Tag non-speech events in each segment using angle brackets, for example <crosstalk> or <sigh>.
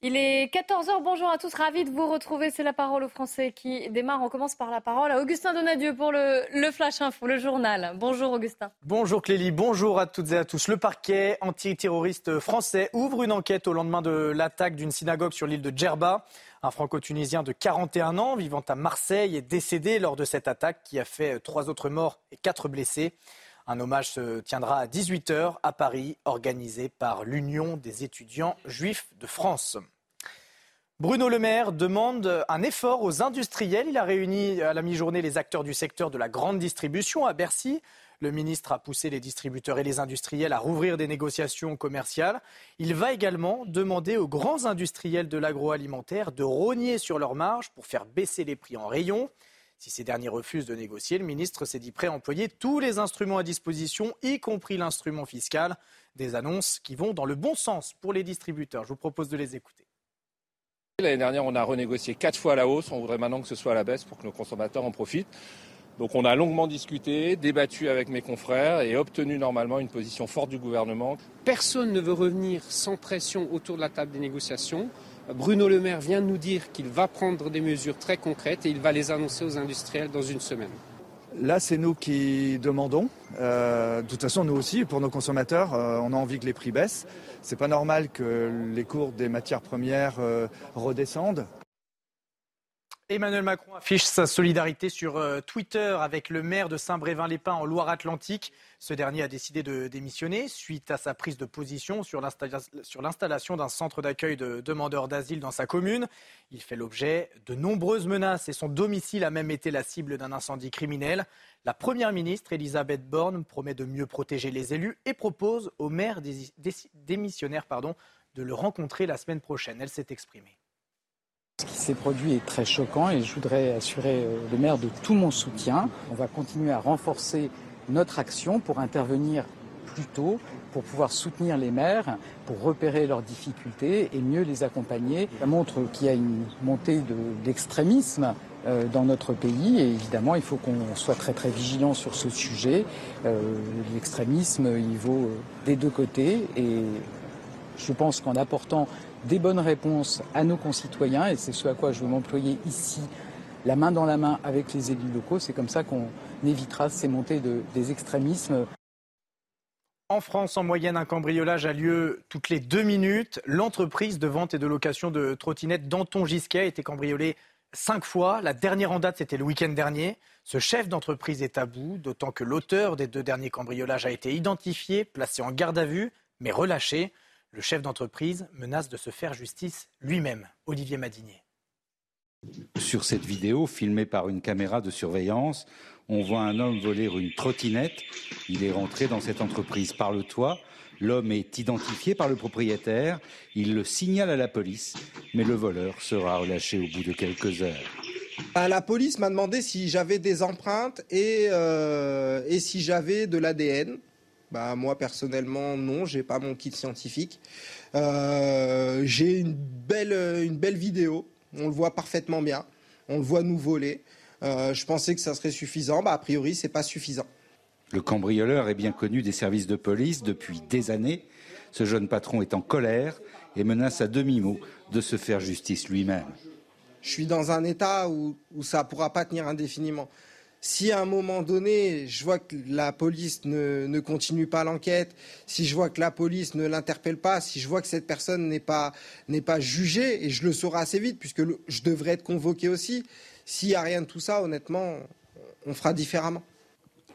Il est 14h, bonjour à tous, ravi de vous retrouver. C'est la parole aux Français qui démarre. On commence par la parole à Augustin Donadieu pour le, Flash Info, le journal. Bonjour Augustin. Bonjour Clélie, bonjour à toutes et à tous. Le parquet antiterroriste français ouvre une enquête au lendemain de l'attaque d'une synagogue sur l'île de Djerba. Un franco-tunisien de 41 ans vivant à Marseille est décédé lors de cette attaque qui a fait trois autres morts et quatre blessés. Un hommage se tiendra à 18h à Paris, organisé par l'Union des étudiants juifs de France. Bruno Le Maire demande un effort aux industriels. Il a réuni à la mi-journée les acteurs du secteur de la grande distribution à Bercy. Le ministre a poussé les distributeurs et les industriels à rouvrir des négociations commerciales. Il va également demander aux grands industriels de l'agroalimentaire de rogner sur leurs marges pour faire baisser les prix en rayon. Si ces derniers refusent de négocier, le ministre s'est dit prêt à employer tous les instruments à disposition, y compris l'instrument fiscal. Des annonces qui vont dans le bon sens pour les distributeurs. Je vous propose de les écouter. L'année dernière, on a renégocié quatre fois à la hausse. On voudrait maintenant que ce soit à la baisse pour que nos consommateurs en profitent. Donc on a longuement discuté, débattu avec mes confrères et obtenu normalement une position forte du gouvernement. Personne ne veut revenir sans pression autour de la table des négociations. Bruno Le Maire vient de nous dire qu'il va prendre des mesures très concrètes et il va les annoncer aux industriels dans une semaine. Là, c'est nous qui demandons. Euh, de toute façon, nous aussi, pour nos consommateurs, euh, on a envie que les prix baissent. C'est pas normal que les cours des matières premières euh, redescendent. Emmanuel Macron affiche sa solidarité sur euh, Twitter avec le maire de Saint-Brévin-les-Pins en Loire-Atlantique. Ce dernier a décidé de démissionner suite à sa prise de position sur l'installation d'un centre d'accueil de demandeurs d'asile dans sa commune. Il fait l'objet de nombreuses menaces et son domicile a même été la cible d'un incendie criminel. La Première ministre, Elisabeth Borne, promet de mieux protéger les élus et propose au maire démissionnaire pardon, de le rencontrer la semaine prochaine. Elle s'est exprimée. Ce qui s'est produit est très choquant et je voudrais assurer euh, le maire de tout mon soutien. On va continuer à renforcer notre action pour intervenir plus tôt, pour pouvoir soutenir les maires, pour repérer leurs difficultés et mieux les accompagner. Ça montre qu'il y a une montée d'extrémisme euh, dans notre pays et évidemment il faut qu'on soit très très vigilant sur ce sujet. Euh, l'extrémisme il vaut des deux côtés et je pense qu'en apportant des bonnes réponses à nos concitoyens, et c'est ce à quoi je veux m'employer ici, la main dans la main avec les élus locaux. C'est comme ça qu'on évitera ces montées de, des extrémismes. En France, en moyenne, un cambriolage a lieu toutes les deux minutes. L'entreprise de vente et de location de trottinettes Danton Gisquet a été cambriolée cinq fois. La dernière en date, c'était le week-end dernier. Ce chef d'entreprise est à bout, d'autant que l'auteur des deux derniers cambriolages a été identifié, placé en garde à vue, mais relâché. Le chef d'entreprise menace de se faire justice lui-même. Olivier Madinier. Sur cette vidéo, filmée par une caméra de surveillance, on voit un homme voler une trottinette. Il est rentré dans cette entreprise par le toit. L'homme est identifié par le propriétaire. Il le signale à la police, mais le voleur sera relâché au bout de quelques heures. Bah, la police m'a demandé si j'avais des empreintes et, euh, et si j'avais de l'ADN. Bah, moi personnellement non, j'ai pas mon kit scientifique. Euh, j'ai une belle, une belle vidéo, on le voit parfaitement bien, on le voit nous voler. Euh, je pensais que ça serait suffisant, bah, a priori c'est pas suffisant. Le cambrioleur est bien connu des services de police depuis des années. Ce jeune patron est en colère et menace à demi-mot de se faire justice lui-même. Je suis dans un état où, où ça ne pourra pas tenir indéfiniment si à un moment donné, je vois que la police ne, continue pas l'enquête, si je vois que la police ne l'interpelle pas, si je vois que cette personne n'est pas, jugée, et je le saurai assez vite, puisque je devrais être convoqué aussi, s'il n'y a rien de tout ça, honnêtement, on fera différemment.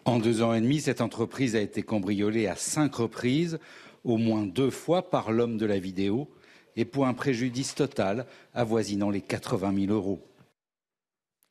En deux ans et demi, cette entreprise a été cambriolée à cinq reprises, au moins deux fois par l'homme de la vidéo, et pour un préjudice total avoisinant les 80 000 euros.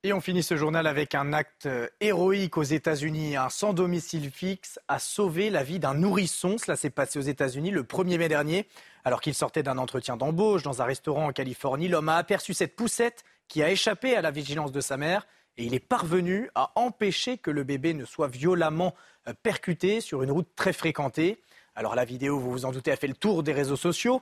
Et on finit ce journal avec un acte euh, héroïque aux États-Unis. Un sans domicile fixe a sauvé la vie d'un nourrisson. Cela s'est passé aux États-Unis le 1er mai dernier. Alors qu'il sortait d'un entretien d'embauche dans un restaurant en Californie, l'homme a aperçu cette poussette qui a échappé à la vigilance de sa mère et il est parvenu à empêcher que le bébé ne soit violemment euh, percuté sur une route très fréquentée. Alors la vidéo, vous vous en doutez, a fait le tour des réseaux sociaux.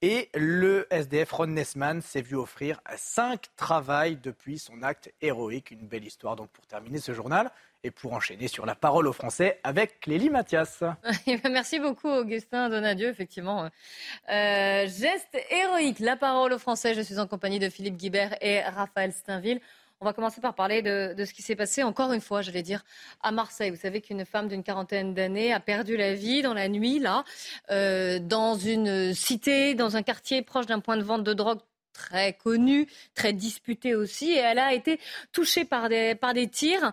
Et le SDF Ron Nessman s'est vu offrir cinq travails depuis son acte héroïque. Une belle histoire donc pour terminer ce journal et pour enchaîner sur la parole aux Français avec Clélie Mathias. <laughs> Merci beaucoup Augustin Donadieu, effectivement. Euh, geste héroïque, la parole aux Français. Je suis en compagnie de Philippe Guibert et Raphaël Steinville. On va commencer par parler de, ce qui s'est passé, encore une fois, j'allais dire, à Marseille. Vous savez qu'une femme d'une quarantaine d'années a perdu la vie dans la nuit, là, euh, dans une cité, dans un quartier proche d'un point de vente de drogue très connu, très disputé aussi, et elle a été touchée par des, par tirs.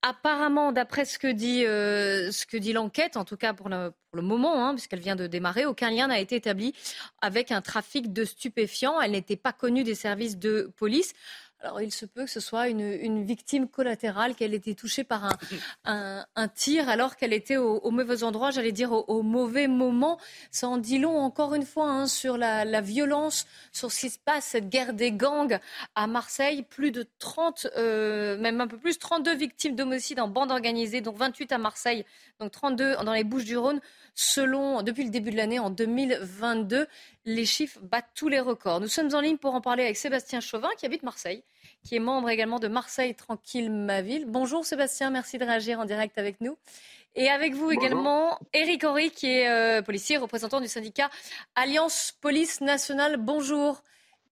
Apparemment, d'après ce que dit, euh, ce que dit l'enquête, en tout cas pour le, pour le moment, hein, puisqu'elle vient de démarrer, aucun lien n'a été établi avec un trafic de stupéfiants. Elle n'était pas connue des services de police. Alors, il se peut que ce soit une, victime collatérale, qu'elle ait été touchée par un, <laughs> tir alors qu'elle était au, mauvais endroit, j'allais dire au, mauvais moment. Ça en dit long, encore une fois, hein, sur la, violence, sur ce qui se passe, cette guerre des gangs à Marseille. Plus de 30, euh, même un peu plus, 32 victimes d'homicide en bande organisée, donc 28 à Marseille, donc 32 dans les Bouches-du-Rhône. Selon, depuis le début de l'année, en 2022, les chiffres battent tous les records. Nous sommes en ligne pour en parler avec Sébastien Chauvin, qui habite Marseille, qui est membre également de Marseille Tranquille Ma Ville. Bonjour Sébastien, merci de réagir en direct avec nous. Et avec vous également, Eric Horry, qui est euh, policier, représentant du syndicat Alliance Police Nationale. Bonjour.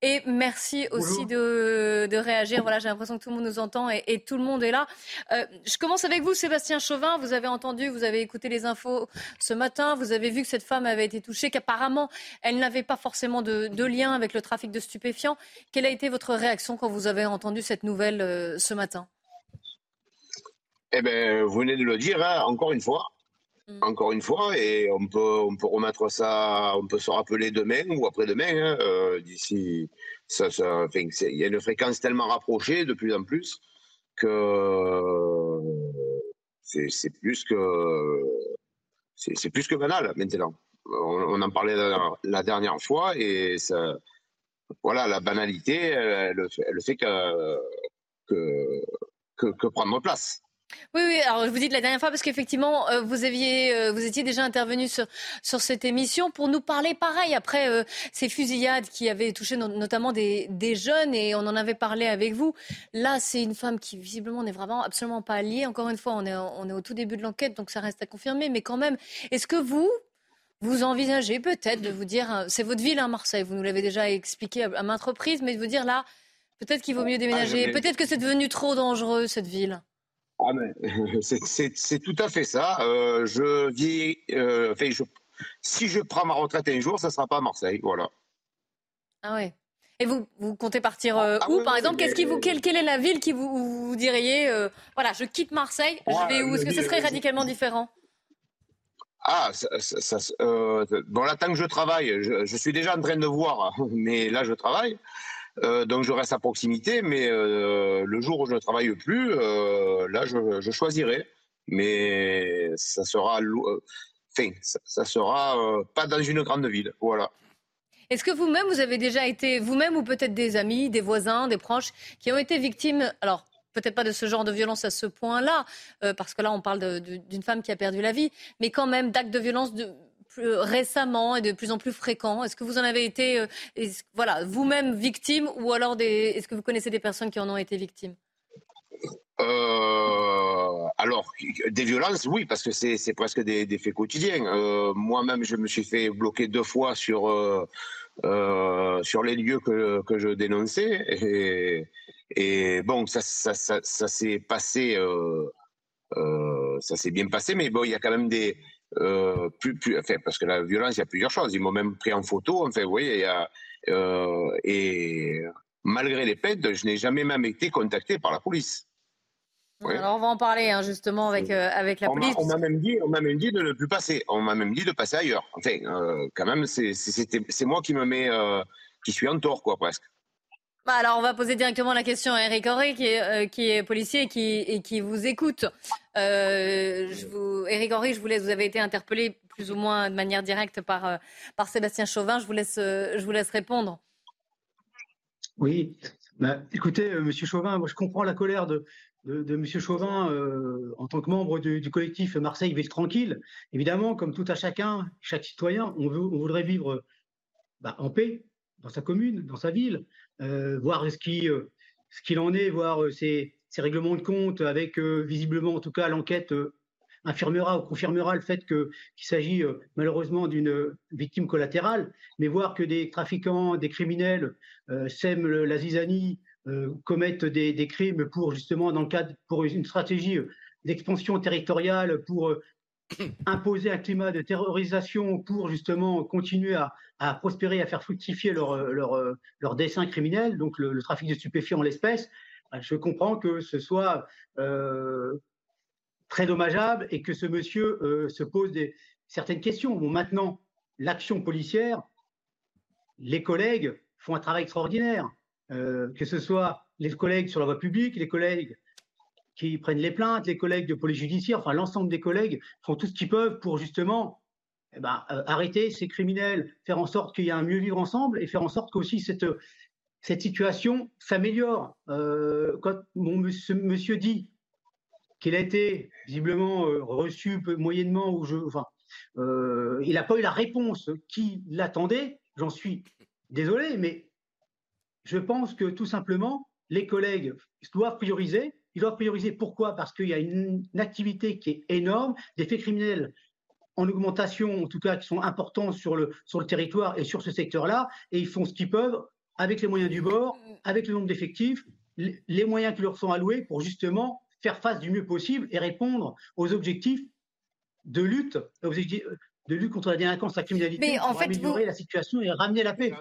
Et merci aussi de, réagir. Voilà, j'ai l'impression que tout le monde nous entend et, tout le monde est là. Euh, je commence avec vous, Sébastien Chauvin. Vous avez entendu, vous avez écouté les infos ce matin. Vous avez vu que cette femme avait été touchée, qu'apparemment, elle n'avait pas forcément de, lien avec le trafic de stupéfiants. Quelle a été votre réaction quand vous avez entendu cette nouvelle euh, ce matin? Eh bien, vous venez de le dire, hein, encore une fois. Mm. Encore une fois, et on peut, on peut remettre ça, on peut se rappeler demain ou après-demain. Hein, euh, d'ici, ça, il y a une fréquence tellement rapprochée de plus en plus que c'est plus que c'est plus que banal maintenant. On, en parlait la, dernière fois et voilà, la banalité, elle, elle fait que, que prendre place. Oui, oui. Alors, je vous dis de la dernière fois parce qu'effectivement, euh, vous aviez, euh, vous étiez déjà intervenu sur, sur cette émission pour nous parler, pareil, après euh, ces fusillades qui avaient touché notamment des, des, jeunes et on en avait parlé avec vous. Là, c'est une femme qui visiblement n'est vraiment absolument pas liée. Encore une fois, on est, on est au tout début de l'enquête, donc ça reste à confirmer. Mais quand même, est-ce que vous, vous envisagez peut-être de vous dire, c'est votre ville, hein, Marseille, vous nous l'avez déjà expliqué à, maintes reprises, mais de vous dire là, peut-être qu'il vaut mieux déménager, ah, peut-être que c'est devenu trop dangereux cette ville? Ah <laughs> c'est tout à fait ça. Euh, je vis, euh, si je prends ma retraite un jour, ça ne sera pas à Marseille, voilà. Ah ouais. Et vous, vous comptez partir euh, ah où, par exemple? Qu'est-ce qui vous, quelle, quelle, est la ville qui vous, vous diriez Voilà, je quitte Marseille, je vais où? Est-ce que ce serait radicalement différent? Ah, ça, bon là, tant que je travaille, je, je, suis déjà en train de voir, <laughs> mais là, je travaille. Euh, donc je reste à proximité, mais euh, le jour où je ne travaille plus, euh, là je, choisirai. Mais ça sera, enfin, ça, sera pas dans une grande ville, voilà. Est-ce que vous-même, vous avez déjà été, vous-même ou peut-être des amis, des voisins, des proches, qui ont été victimes, alors peut-être pas de ce genre de violence à ce point-là, parce que là on parle d'une femme qui a perdu la vie, mais quand même d'actes de violence de, récemment et de plus en plus fréquents Est-ce que vous en avez été, euh, voilà, vous-même victime ou alors est-ce que vous connaissez des personnes qui en ont été victimes? Euh, alors, des violences, oui, parce que c'est presque des, faits quotidiens. Euh, moi-même, je me suis fait bloquer deux fois sur, sur les lieux que, que je dénonçais. Et, et bon, ça, ça, ça, ça s'est passé, ça s'est bien passé, mais bon, il y a quand même des, euh, plus, plus, enfin, parce que la violence, il y a plusieurs choses. Ils m'ont même pris en photo. Enfin, vous voyez, euh, et malgré les peines, je n'ai jamais même été contacté par la police. Alors on va en parler hein, justement avec, euh, avec la police. On m'a même, dit, on même dit de ne plus passer. On m'a même dit de passer ailleurs. Enfin, quand même, c'est moi qui me mets, qui suis en tort, quoi, presque. Bah, alors, on va poser directement la question à Eric est, euh, qui est policier et qui, vous écoute. Euh, je vous, Eric Horry, je vous laisse, vous avez été interpellé plus ou moins de manière directe par, euh, Sébastien Chauvin. Je vous laisse, euh, je vous laisse répondre. Oui, bah, écoutez, M. Chauvin, je comprends la colère de, de, M. Chauvin en tant que membre du, collectif Marseille Vive Tranquille. Évidemment, comme tout à chacun, chaque citoyen, on, voudrait vivre bah, en paix dans sa commune, dans sa ville, voir ce qui euh, ce qu'il en est, voir ces, ces, règlements de compte avec visiblement, en tout cas, l'enquête infirmera ou confirmera le fait qu'il s'agit malheureusement d'une victime collatérale, mais voir que des trafiquants, des criminels euh, sèment la zizanie, euh, commettent des, des, crimes pour justement dans le cadre pour une stratégie d'expansion territoriale, pour <coughs> imposer un climat de terrorisation pour justement continuer à, prospérer, à faire fructifier leur, leur, leur dessin criminel, donc le, trafic de stupéfiants en l'espèce, je comprends que ce soit euh, très dommageable et que ce monsieur euh, se pose certaines questions. Bon, maintenant, l'action policière, les collègues font un travail extraordinaire, euh, que ce soit les collègues sur la voie publique, les collègues qui prennent les plaintes, les collègues de police judiciaire, enfin l'ensemble des collègues font tout ce qu'ils peuvent pour justement eh ben, euh, arrêter ces criminels, faire en sorte qu'il y ait un mieux vivre ensemble et faire en sorte qu'aussi cette, cette situation s'améliore. Euh, quand mon monsieur, dit qu'il a été visiblement euh, reçu moyennement, ou je, enfin, il n'a pas eu la réponse qui l'attendait, j'en suis désolé, mais je pense que tout simplement, les collègues doivent prioriser. Ils doivent prioriser. Pourquoi? Parce qu'il y a une, une, activité qui est énorme, des faits criminels en augmentation, en tout cas qui sont importants sur le, sur le territoire et sur ce secteur-là, et ils font ce qu'ils peuvent avec les moyens du bord, avec le nombre d'effectifs, les moyens qui leur sont alloués pour justement faire face du mieux possible et répondre aux objectifs de lutte, de lutte contre la délinquance, la criminalité, Mais en pour fait, améliorer vous... la situation et ramener la paix.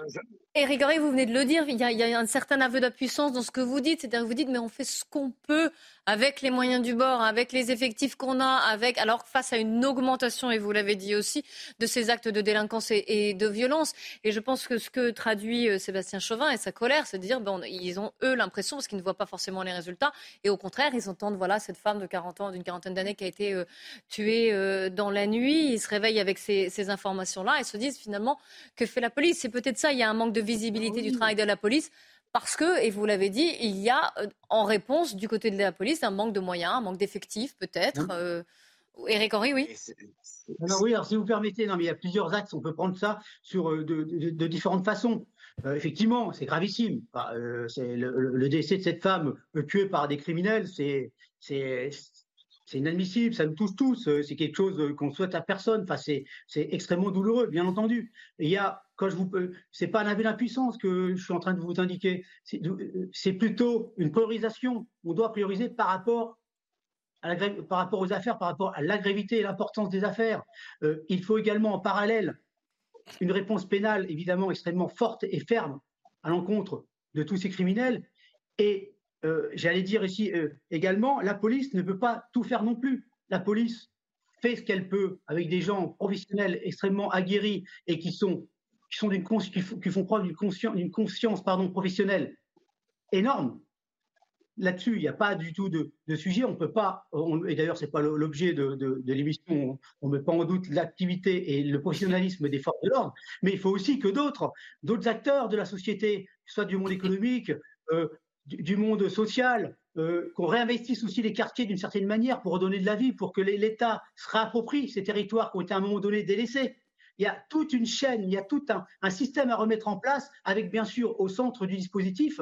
Éric Henry, vous venez de le dire, il y, a, un certain aveu d'impuissance dans ce que vous dites. C'est-à-dire que vous dites, mais on fait ce qu'on peut avec les moyens du bord, avec les effectifs qu'on a, avec alors face à une augmentation, et vous l'avez dit aussi, de ces actes de délinquance et, de violence. Et je pense que ce que traduit euh, Sébastien Chauvin et sa colère, c'est de dire, ils ont eux l'impression, parce qu'ils ne voient pas forcément les résultats, et au contraire, ils entendent, voilà, cette femme de 40 ans, d'une quarantaine d'années qui a été euh, tuée euh, dans la nuit. Ils se réveillent avec ces informations-là et se disent finalement, que fait la police? C'est peut-être ça, il y a un manque de visibilité oui. du travail de la police. Parce que, et vous l'avez dit, il y a en réponse du côté de la police un manque de moyens, un manque d'effectifs peut-être. Euh, Éric Henry, oui. Non, oui, alors si vous permettez, non, mais il y a plusieurs axes, on peut prendre ça sur, de, de, de différentes façons. Euh, effectivement, c'est gravissime. Enfin, euh, c'est le, le, décès de cette femme tuée par des criminels, c'est c'est inadmissible, ça nous touche tous, c'est quelque chose qu'on souhaite à personne. Enfin, c'est extrêmement douloureux, bien entendu. Il y a, quand je vous, c'est pas un aveu d'impuissance que je suis en train de vous indiquer, c'est plutôt une priorisation. On doit prioriser par rapport à la, par rapport aux affaires, par rapport à la gravité et l'importance des affaires. Euh, il faut également en parallèle une réponse pénale évidemment extrêmement forte et ferme à l'encontre de tous ces criminels et euh, j'allais dire ici euh, également, la police ne peut pas tout faire non plus. La police fait ce qu'elle peut avec des gens professionnels extrêmement aguerris et qui sont qui sont d'une qui, font preuve d'une conscience, conscience pardon professionnelle énorme. Là-dessus, il n'y a pas du tout de, sujet. On peut pas, et d'ailleurs, c'est pas l'objet de l'émission. On ne met pas en doute l'activité et le professionnalisme des forces de l'ordre, mais il faut aussi que d'autres, d'autres acteurs de la société, soit du monde économique, euh, du, monde social, euh, qu'on réinvestisse aussi les quartiers d'une certaine manière pour redonner de la vie, pour que l'État se réapproprie ces territoires qui ont été à un moment donné délaissés. Il y a toute une chaîne, il y a tout un, système à remettre en place, avec bien sûr au centre du dispositif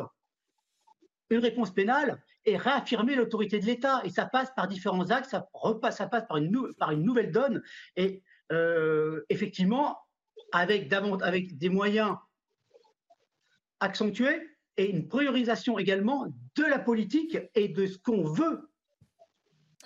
une réponse pénale et réaffirmer l'autorité de l'État. Et ça passe par différents axes, ça, repasse, ça passe par une, nouvelle donne. Et euh, effectivement, avec des moyens accentués, et une priorisation également de la politique et de ce qu'on veut.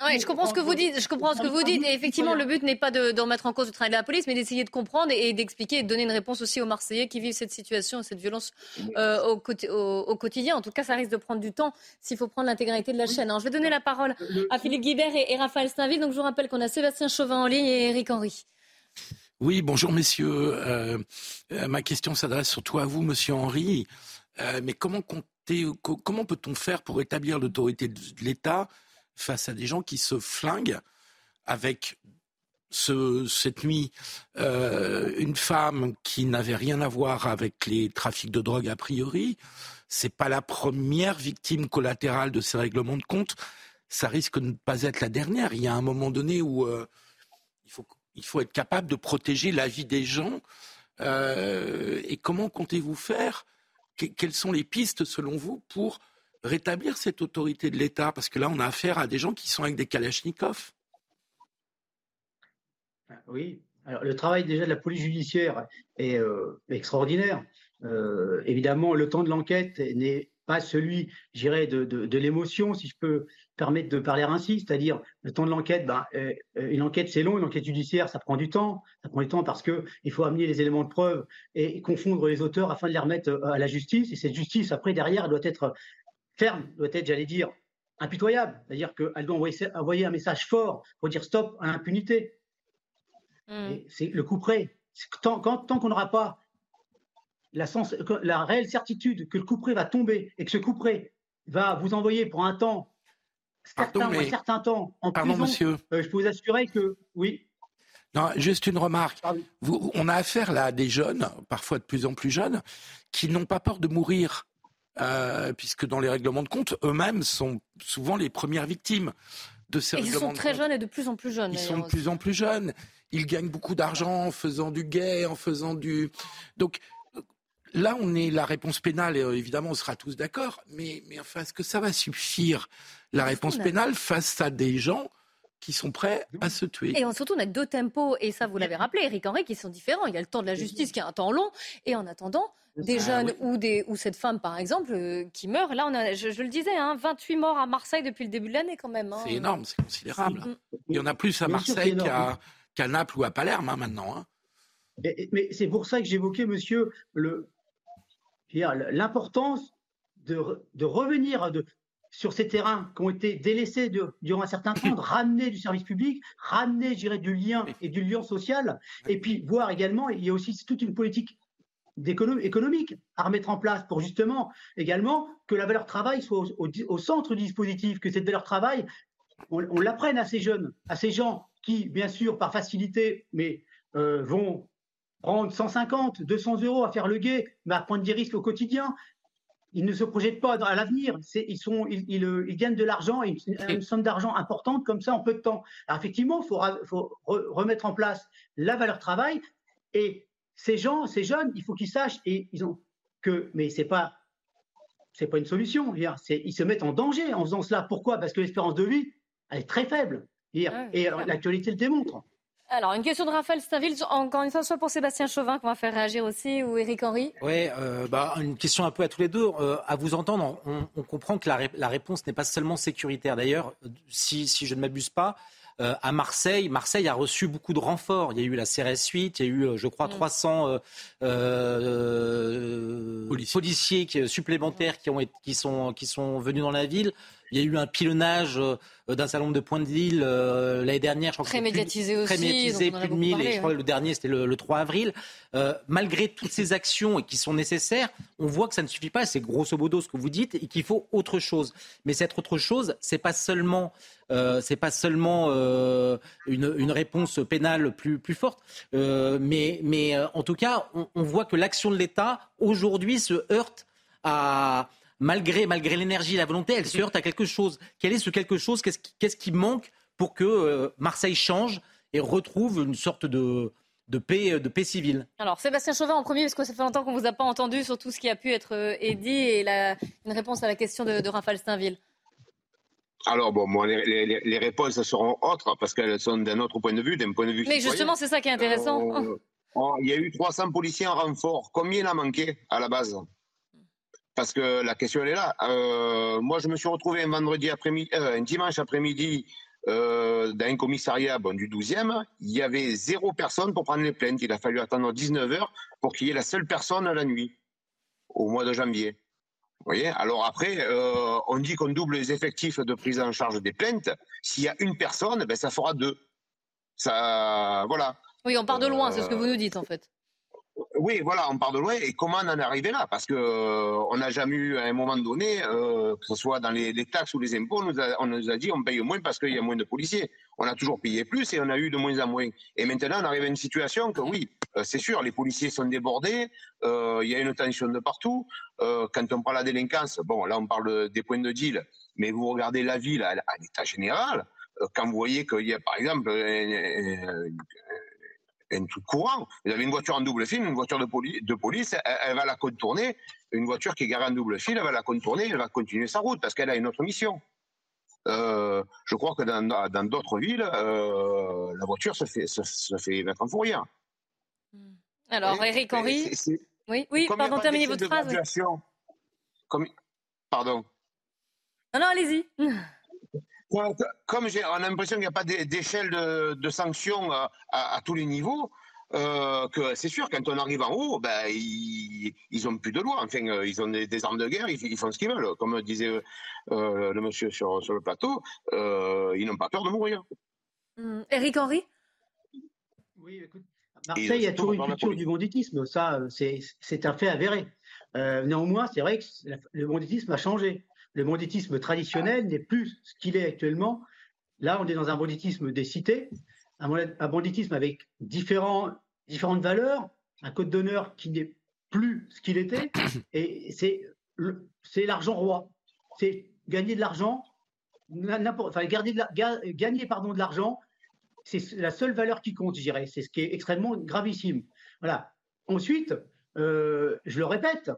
Oui, je comprends ce que vous dites. Je comprends ce que vous dites. Et effectivement, le but n'est pas de, de, remettre en cause le travail de la police, mais d'essayer de comprendre et, et d'expliquer et de donner une réponse aussi aux Marseillais qui vivent cette situation, cette violence euh, au, au, au, quotidien. En tout cas, ça risque de prendre du temps s'il faut prendre l'intégralité de la chaîne. Alors, je vais donner la parole à Philippe Guibert et, et Raphaël Steinville. Donc, je vous rappelle qu'on a Sébastien Chauvin en ligne et Eric Henry. Oui, bonjour messieurs. Euh, ma question s'adresse surtout à vous, monsieur Henry. Mais comment, comment peut-on faire pour établir l'autorité de l'État face à des gens qui se flinguent avec ce, cette nuit euh, une femme qui n'avait rien à voir avec les trafics de drogue a priori? C'est pas la première victime collatérale de ces règlements de compte. Ça risque de ne pas être la dernière. Il y a un moment donné où euh, il, faut, il faut être capable de protéger la vie des gens. Euh, et comment comptez-vous faire Quelles sont les pistes selon vous pour rétablir cette autorité de l'État? Parce que là, on a affaire à des gens qui sont avec des kalachnikovs. Oui, alors le travail déjà de la police judiciaire est euh, extraordinaire. Euh, évidemment, le temps de l'enquête n'est pas celui, j'irais, de, de, l'émotion, si je peux permettre de parler ainsi, c'est-à-dire le temps de l'enquête. Ben, euh, une enquête, c'est long, une enquête judiciaire, ça prend du temps. Ça prend du temps parce que il faut amener les éléments de preuve et confondre les auteurs afin de les remettre à la justice. Et cette justice, après, derrière, doit être ferme, doit être, j'allais dire, impitoyable. C'est-à-dire qu'elle doit envoyer un message fort pour dire stop à l'impunité. Mmh. C'est le coup près. Tant, tant qu'on n'aura pas la, sens, la, réelle certitude que le coup près va tomber et que ce coup près va vous envoyer pour un temps certain, un certain temps en Pardon, monsieur. Euh, je peux vous assurer que oui. Non, juste une remarque. Vous, on a affaire là à des jeunes, parfois de plus en plus jeunes, qui n'ont pas peur de mourir. Euh, puisque dans les règlements de compte, eux-mêmes sont souvent les premières victimes de ces Ils sont très jeunes et de plus en plus jeunes. Ils sont de plus en plus jeunes ils gagnent beaucoup d'argent en faisant du gay, en faisant du. Donc là, on est la réponse pénale, et euh, évidemment, on sera tous d'accord, mais, mais enfin, est-ce que ça va suffire, la réponse pénale, face à des gens qui sont prêts à se tuer? Et surtout, on a deux tempos, et ça, vous l'avez rappelé, Eric Henry, qui sont différents. Il y a le temps de la justice qui est un temps long, et en attendant, des jeunes ou, des, ou cette femme, par exemple, euh, qui meurt. Là, on a, je, le disais, hein, 28 morts à Marseille depuis le début de l'année, quand même. Hein. C'est énorme, c'est considérable. Il y en a plus à Marseille qu'à Naples ou à Palerme hein, maintenant. Hein. Mais, c'est pour ça que j'évoquais, monsieur, l'importance de, de, revenir de, sur ces terrains qui ont été délaissés durant un certain temps, de <coughs> ramener du service public, ramener, je dirais, du lien et du lien social, et puis voir également, il y a aussi toute une politique économique à remettre en place pour justement également que la valeur travail soit au, centre du dispositif, que cette valeur travail, on, on l'apprenne à ces jeunes, à ces gens qui, bien sûr, par facilité, mais euh, vont prendre 150, 200 euros à faire le guet, mais à prendre des risques au quotidien. Ils ne se projettent pas à l'avenir. Ils, sont, ils, ils, gagnent de l'argent, une, une, somme d'argent importante comme ça en peu de temps. Alors effectivement, il faut, faut remettre en place la valeur travail. Et ces gens, ces jeunes, il faut qu'ils sachent et ils ont que, mais c'est pas, c'est pas une solution. Ils se mettent en danger en faisant cela. Pourquoi? Parce que l'espérance de vie, elle est très faible. Et, l'actualité le démontre. Alors, une question de Raphaël Stainville, encore une fois, soit pour Sébastien Chauvin qu'on va faire réagir aussi, ou Éric Henry. Oui, euh, bah, une question un peu à tous les deux. Euh, à vous entendre, on, comprend que la, réponse n'est pas seulement sécuritaire. D'ailleurs, si, si, je ne m'abuse pas, euh, à Marseille, Marseille a reçu beaucoup de renforts. Il y a eu la CRS 8, il y a eu, je crois, 300 mm. policiers. supplémentaires qui, ont, qui, sont, qui sont venus dans la ville. Il y a eu un pilonnage euh, d'un salon de pointe de l'île euh, l'année dernière. Je crois très médiatisé aussi. Très médiatisé, plus de 1000. et je crois que le dernier, c'était le, 3 avril. Euh, malgré toutes ces actions et qui sont nécessaires, on voit que ça ne suffit pas. C'est grosso modo ce que vous dites et qu'il faut autre chose. Mais cette autre chose, c'est pas seulement, c'est pas seulement une, une, réponse pénale plus, plus forte, mais, mais en tout cas, on, on voit que l'action de l'État aujourd'hui se heurte à malgré, malgré l'énergie et la volonté, elle se heurte à quelque chose. Quel est ce quelque chose Qu'est-ce qui, manque pour que euh, Marseille change et retrouve une sorte de, de paix, de paix civile? Alors, Sébastien Chauvin en premier, parce que ça fait longtemps qu'on ne vous a pas entendu sur tout ce qui a pu être euh, dit et la, une réponse à la question de, de Raphaël Steinville. Alors, bon, moi, les, réponses seront autres parce qu'elles sont d'un autre point de vue, d'un point de vue. Mais justement, c'est ça qui est intéressant. Euh, oh, il y a eu 300 policiers en renfort. Combien il a manqué à la base? Parce que la question elle est là. Euh, moi, je me suis retrouvé un vendredi après-midi, euh, un dimanche après-midi euh, dans un commissariat bon, du 12e. Il y avait zéro personne pour prendre les plaintes. Il a fallu attendre 19 heures pour qu'il y ait la seule personne la nuit, au mois de janvier. Vous voyez? Alors après, on dit qu'on double les effectifs de prise en charge des plaintes. S'il y a une personne, ben, ça fera deux. Ça, voilà. Oui, on part de loin, c'est ce que vous nous dites en fait. Oui, voilà, on part de loin. Et comment on en est arrivé là? Parce que euh, on n'a jamais eu, à un moment donné, euh, que ce soit dans les, taxes ou les impôts, on nous, a, dit on paye moins parce qu'il y a moins de policiers. On a toujours payé plus et on a eu de moins en moins. Et maintenant, on arrive à une situation que oui, euh, c'est sûr, les policiers sont débordés, il y a une tension de partout. quand on parle de délinquance, bon, là on parle des points de deal, mais vous regardez la ville à, l'état général, quand vous voyez qu'il y a par exemple un truc courant. Vous avez une voiture en double fil, une voiture de, de police, elle, va la contourner. Une voiture qui est garée en double fil, elle va la contourner, elle va continuer sa route parce qu'elle a une autre mission. Euh, je crois que dans d'autres villes, euh, la voiture se fait, se, fait mettre en fourrière. Alors, Eric Henry. oui, oui, pardon, terminez votre phrase. Comme, pardon. Non, non, allez-y. Comme on a l'impression qu'il n'y a pas d'échelle de, sanctions à, tous les niveaux, euh, que c'est sûr, quand on arrive en haut, ben, ils, n'ont plus de loi. Enfin, euh, ils ont des, armes de guerre, ils, font ce qu'ils veulent. Comme disait euh, le monsieur sur, le plateau, ils n'ont pas peur de mourir. Éric Henry? Oui, écoute, Marseille a toujours une culture du banditisme. Ça, c'est un fait avéré. néanmoins, c'est vrai que le banditisme a changé le banditisme traditionnel n'est plus ce qu'il est actuellement. Là, on est dans un banditisme des cités, un banditisme avec différentes valeurs, un code d'honneur qui n'est plus ce qu'il était, et c'est l'argent roi. C'est gagner de l'argent, gagner pardon, de l'argent, c'est la seule valeur qui compte, je dirais. C'est ce qui est extrêmement gravissime. Voilà. Ensuite, euh, je le répète,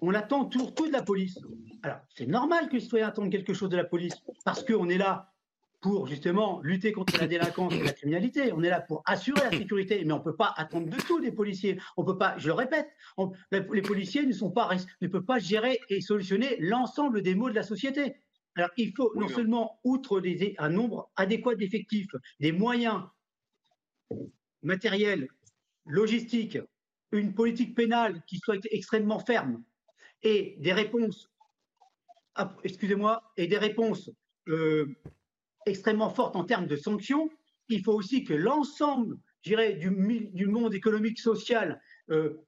on attend tout de la police. Alors, c'est normal que les citoyens attendent quelque chose de la police, parce qu'on est là pour justement lutter contre la délinquance et la criminalité. On est là pour assurer la sécurité, mais on ne peut pas attendre de tout des policiers. On peut pas, je le répète, les policiers ne peuvent pas gérer et solutionner l'ensemble des maux de la société. Alors, il faut non seulement, outre un nombre adéquat d'effectifs, des moyens matériels, logistiques, une politique pénale qui soit extrêmement ferme, et des réponses, excusez-moi, et des réponses euh, extrêmement fortes en termes de sanctions, il faut aussi que l'ensemble, du, du monde économique, social, euh,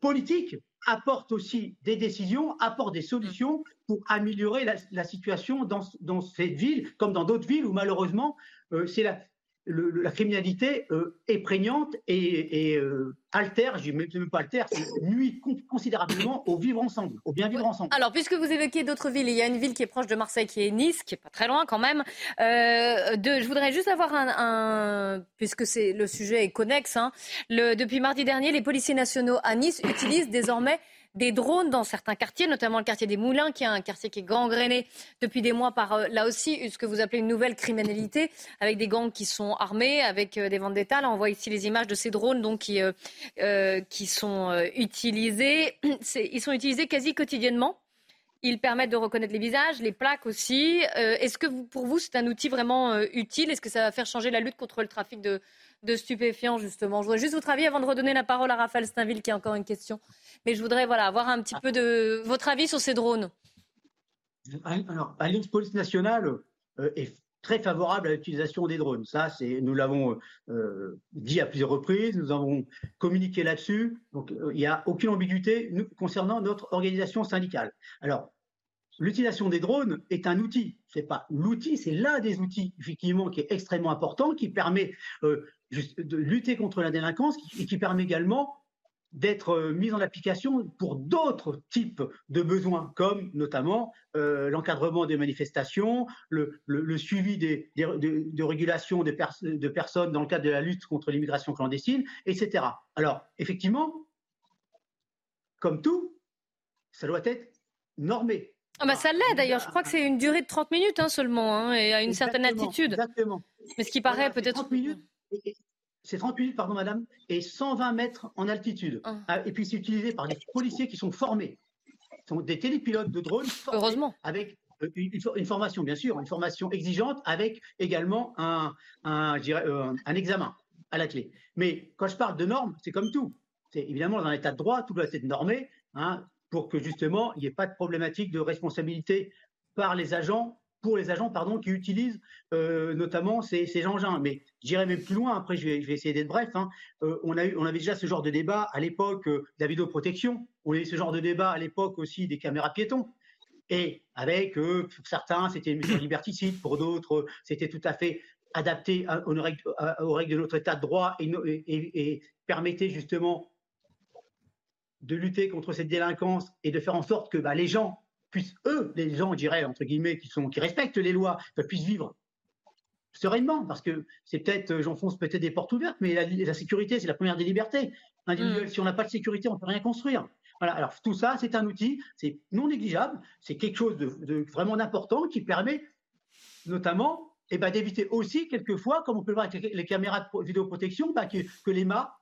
politique apporte aussi des décisions, apporte des solutions pour améliorer la, situation dans, cette ville, comme dans d'autres villes où malheureusement, euh, c'est la, la criminalité euh, est prégnante et, euh, altère, je ne même pas altère, nuit considérablement au vivre ensemble, au bien vivre ensemble. Alors, puisque vous évoquez d'autres villes, il y a une ville qui est proche de Marseille, qui est Nice, qui est pas très loin quand même. Euh, je voudrais juste avoir un, puisque le sujet est connexe. Hein, depuis mardi dernier, les policiers nationaux à Nice utilisent désormais des drones dans certains quartiers, notamment le quartier des Moulins, qui est un quartier qui est gangréné depuis des mois par, euh, là aussi, ce que vous appelez une nouvelle criminalité, avec des gangs qui sont armés, avec euh, des ventes d'État. Là, on voit ici les images de ces drones donc, qui, euh, qui sont utilisés. <clears throat> Ils sont utilisés quasi quotidiennement. Ils permettent de reconnaître les visages, les plaques aussi. Est-ce que pour vous, c'est un outil vraiment utile? Est-ce que ça va faire changer la lutte contre le trafic de, de stupéfiants, justement. Je voudrais juste votre avis avant de redonner la parole à Raphaël Steinville, qui a encore une question. Mais je voudrais voilà, avoir un petit peu de votre avis sur ces drones. Alors, Alliance Police Nationale euh, est très favorable à l'utilisation des drones. Ça, c'est, nous l'avons euh, dit à plusieurs reprises, nous avons communiqué là-dessus. Donc, euh, il n'y a aucune ambiguïté concernant notre organisation syndicale. Alors, l'utilisation des drones est un outil. C'est pas l'outil, c'est l'un des outils effectivement qui est extrêmement important, qui permet de lutter contre la délinquance et qui permet également d'être euh, mis en application pour d'autres types de besoins, comme notamment euh, l'encadrement des manifestations, le, suivi des, de, régulation des de personnes dans le cadre de la lutte contre l'immigration clandestine, etc. Alors, effectivement, comme tout, ça doit être normé. Ah bah ça l'est d'ailleurs, je crois que c'est une durée de 30 minutes hein, seulement, hein, et à une certaine altitude. Exactement. Mais ce qui paraît peut-être c'est 30 minutes, pardon madame, et 120 mètres en altitude. Ah. Ah, et puis c'est utilisé par des policiers qui sont formés. Ce sont des télépilotes de drones Heureusement. avec euh, une, formation, bien sûr, une formation exigeante avec également un, un, euh, un examen à la clé. Mais quand je parle de normes, c'est comme tout. C'est évidemment dans un état de droit, tout doit être normé hein, pour que justement il n'y ait pas de problématique de responsabilité par les agents pour les agents pardon, qui utilisent euh, notamment ces, ces, engins. Mais j'irai même plus loin, après je vais, essayer d'être bref. Hein. Euh, on, a eu, on avait déjà ce genre de débat à l'époque euh, de la vidéoprotection, on a eu ce genre de débat à l'époque aussi des caméras piétons. Et avec, pour certains, c'était une mesure liberticide, pour d'autres, c'était tout à fait adapté aux règles, de notre état de droit et permettait justement de lutter contre cette délinquance et de faire en sorte que bah, les gens puissent, eux, les gens, je dirais, entre guillemets, qui, sont, qui respectent les lois, puissent vivre sereinement, parce que c'est peut-être, euh, j'enfonce peut-être des portes ouvertes, mais la, sécurité, c'est la première des libertés individuelles. Mm. Si on n'a pas de sécurité, on ne peut rien construire. Voilà. Alors tout ça, c'est un outil, c'est non négligeable, c'est quelque chose de, vraiment important qui permet notamment eh ben, d'éviter aussi quelquefois, comme on peut le voir avec les, caméras de vidéoprotection, bah, que, que les mâts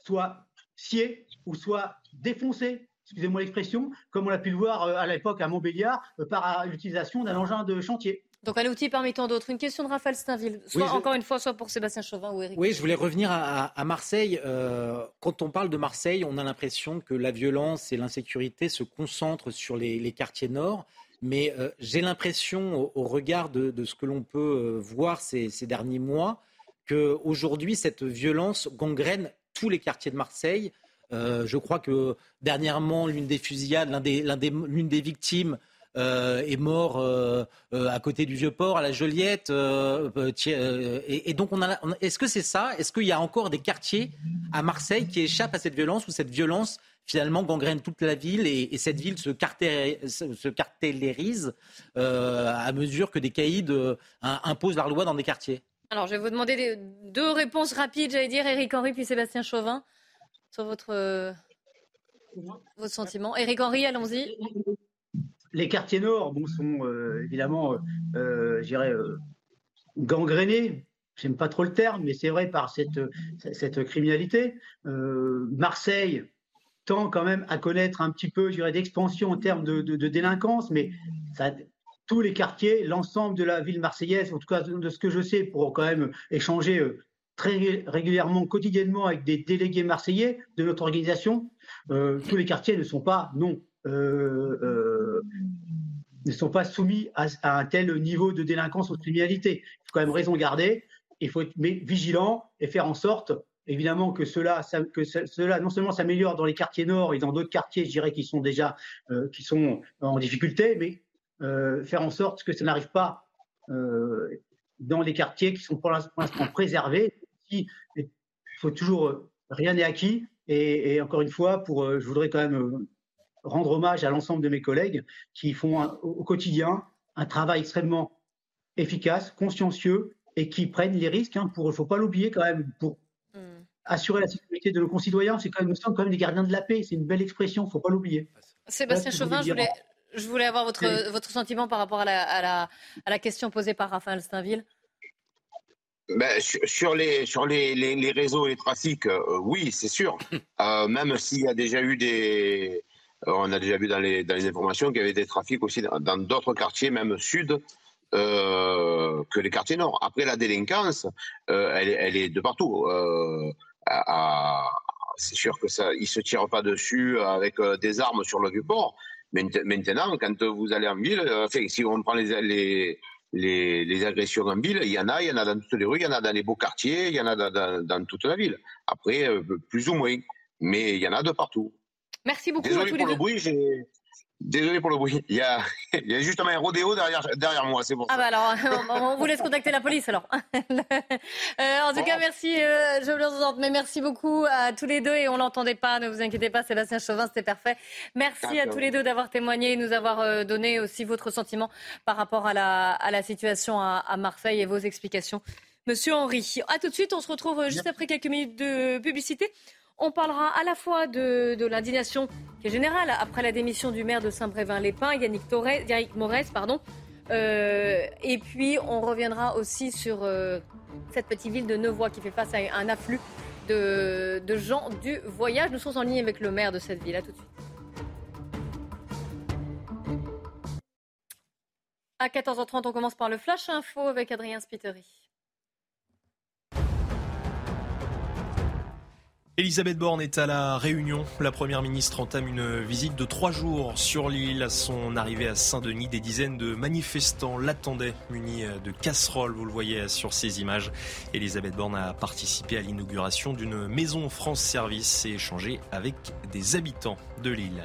soient sciés ou soient défoncés excusez-moi l'expression, comme on l'a pu le voir euh, à l'époque à Montbéliard, euh, par l'utilisation d'un engin de chantier. Donc un outil parmi tant d'autres. Une question de Raphaël Steinville, soit encore une fois, soit pour Sébastien Chauvin ou Eric. Oui, je voulais revenir à, Marseille. Euh, quand on parle de Marseille, on a l'impression que la violence et l'insécurité se concentrent sur les, quartiers nord. Mais j'ai l'impression, au, regard de, ce que l'on peut voir ces, ces derniers mois, qu'aujourd'hui, cette violence gangrène tous les quartiers de Marseille. Euh, je crois que dernièrement, l'une des fusillades, l'une des, victimes euh, est mort euh, à côté du Vieux-Port, à la Joliette. Et, donc, est-ce que c'est ça? Est-ce qu'il y a encore des quartiers à Marseille qui échappent à cette violence ou cette violence finalement gangrène toute la ville et, cette ville se, cartélérise à mesure que des caïds imposent leur loi dans des quartiers? Alors, je vais vous demander deux réponses rapides, j'allais dire, Éric Henry puis Sébastien Chauvin sur votre, euh, votre sentiment. Éric Henry, allons-y. Les quartiers nord bon, sont euh, évidemment, euh, je dirais, gangrénés. J'aime pas trop le terme, mais c'est vrai par cette, cette criminalité. Marseille tend quand même à connaître un petit peu, je dirais, d'expansion en termes de, de, délinquance, mais ça, tous les quartiers, l'ensemble de la ville marseillaise, en tout cas de ce que je sais, pour quand même échanger très régulièrement, quotidiennement, avec des délégués marseillais de notre organisation. Euh, tous les quartiers ne sont pas, non, euh, euh, ne sont pas soumis à, un tel niveau de délinquance ou de criminalité. Il faut quand même raison garder. Il faut être vigilant et faire en sorte, évidemment, que cela, que cela non seulement s'améliore dans les quartiers nord et dans d'autres quartiers, je dirais, qui sont déjà qui sont en difficulté, mais faire en sorte que ça n'arrive pas dans les quartiers qui sont pour l'instant préservés il faut toujours, euh, rien n'est acquis. Et, encore une fois, pour, euh, je voudrais quand même euh, rendre hommage à l'ensemble de mes collègues qui font au quotidien un travail extrêmement efficace, consciencieux et qui prennent les risques. Hein, pour, il ne faut pas l'oublier quand même. Pour hmm. assurer la sécurité de nos concitoyens, c'est quand même, nous sommes quand même des gardiens de la paix. C'est une belle expression, il ne faut pas l'oublier. Sébastien Chauvin, je voulais, je voulais, avoir votre, votre sentiment par rapport à la, à la, à la question posée par Raphaël Steinville ben, sur, les, sur les, les, réseaux et les trafics, euh, oui, c'est sûr. <laughs> Euh, même s'il y a déjà eu des. Euh, on a déjà vu dans les, dans les informations qu'il y avait des trafics aussi dans d'autres quartiers, même sud, que les quartiers nord. Après, la délinquance, elle, elle, est de partout. c'est sûr que ça, ils se tirent pas dessus avec des armes sur le vieux-port. Maintenant, quand vous allez en ville, enfin, si on prend les, les les, agressions en ville, il y en a, il y en a dans toutes les rues, il y en a dans les beaux quartiers, il y en a dans, toute la ville. Après, euh, plus ou moins, mais il y en a de partout. Merci beaucoup Désolé à tous pour les le bruit, Désolé pour le bruit. Il y a, <laughs> il y a justement un rodéo derrière, derrière moi, c'est bon. Ah bah alors, on, vous laisse contacter la police alors. <laughs> Euh, en tout cas, merci, euh, je vous mais merci beaucoup à tous les deux et on l'entendait pas, ne vous inquiétez pas, Sébastien Chauvin, c'était parfait. Merci à tous les deux d'avoir témoigné et nous avoir euh, donné aussi votre sentiment par rapport à la, à la situation à, à Marseille et vos explications. Monsieur Henry, à tout de suite, on se retrouve juste après quelques minutes de publicité. On parlera à la fois de, l'indignation qui est générale après la démission du maire de Saint-Brévin-les-Pins, Yannick, Torres, Yannick pardon. Euh, et puis on reviendra aussi sur euh, cette petite ville de Nevoix qui fait face à un afflux de, de, gens du voyage. Nous sommes en ligne avec le maire de cette ville. À tout de suite. À 14h30, on commence par le Flash Info avec Adrien Spiteri. Elisabeth Borne est à la Réunion. La Première ministre entame une visite de trois jours sur l'île. À son arrivée à Saint-Denis, des dizaines de manifestants l'attendaient, munis de casseroles, vous le voyez sur ces images. Elisabeth Borne a participé à l'inauguration d'une maison France Service et échangé avec des habitants de l'île.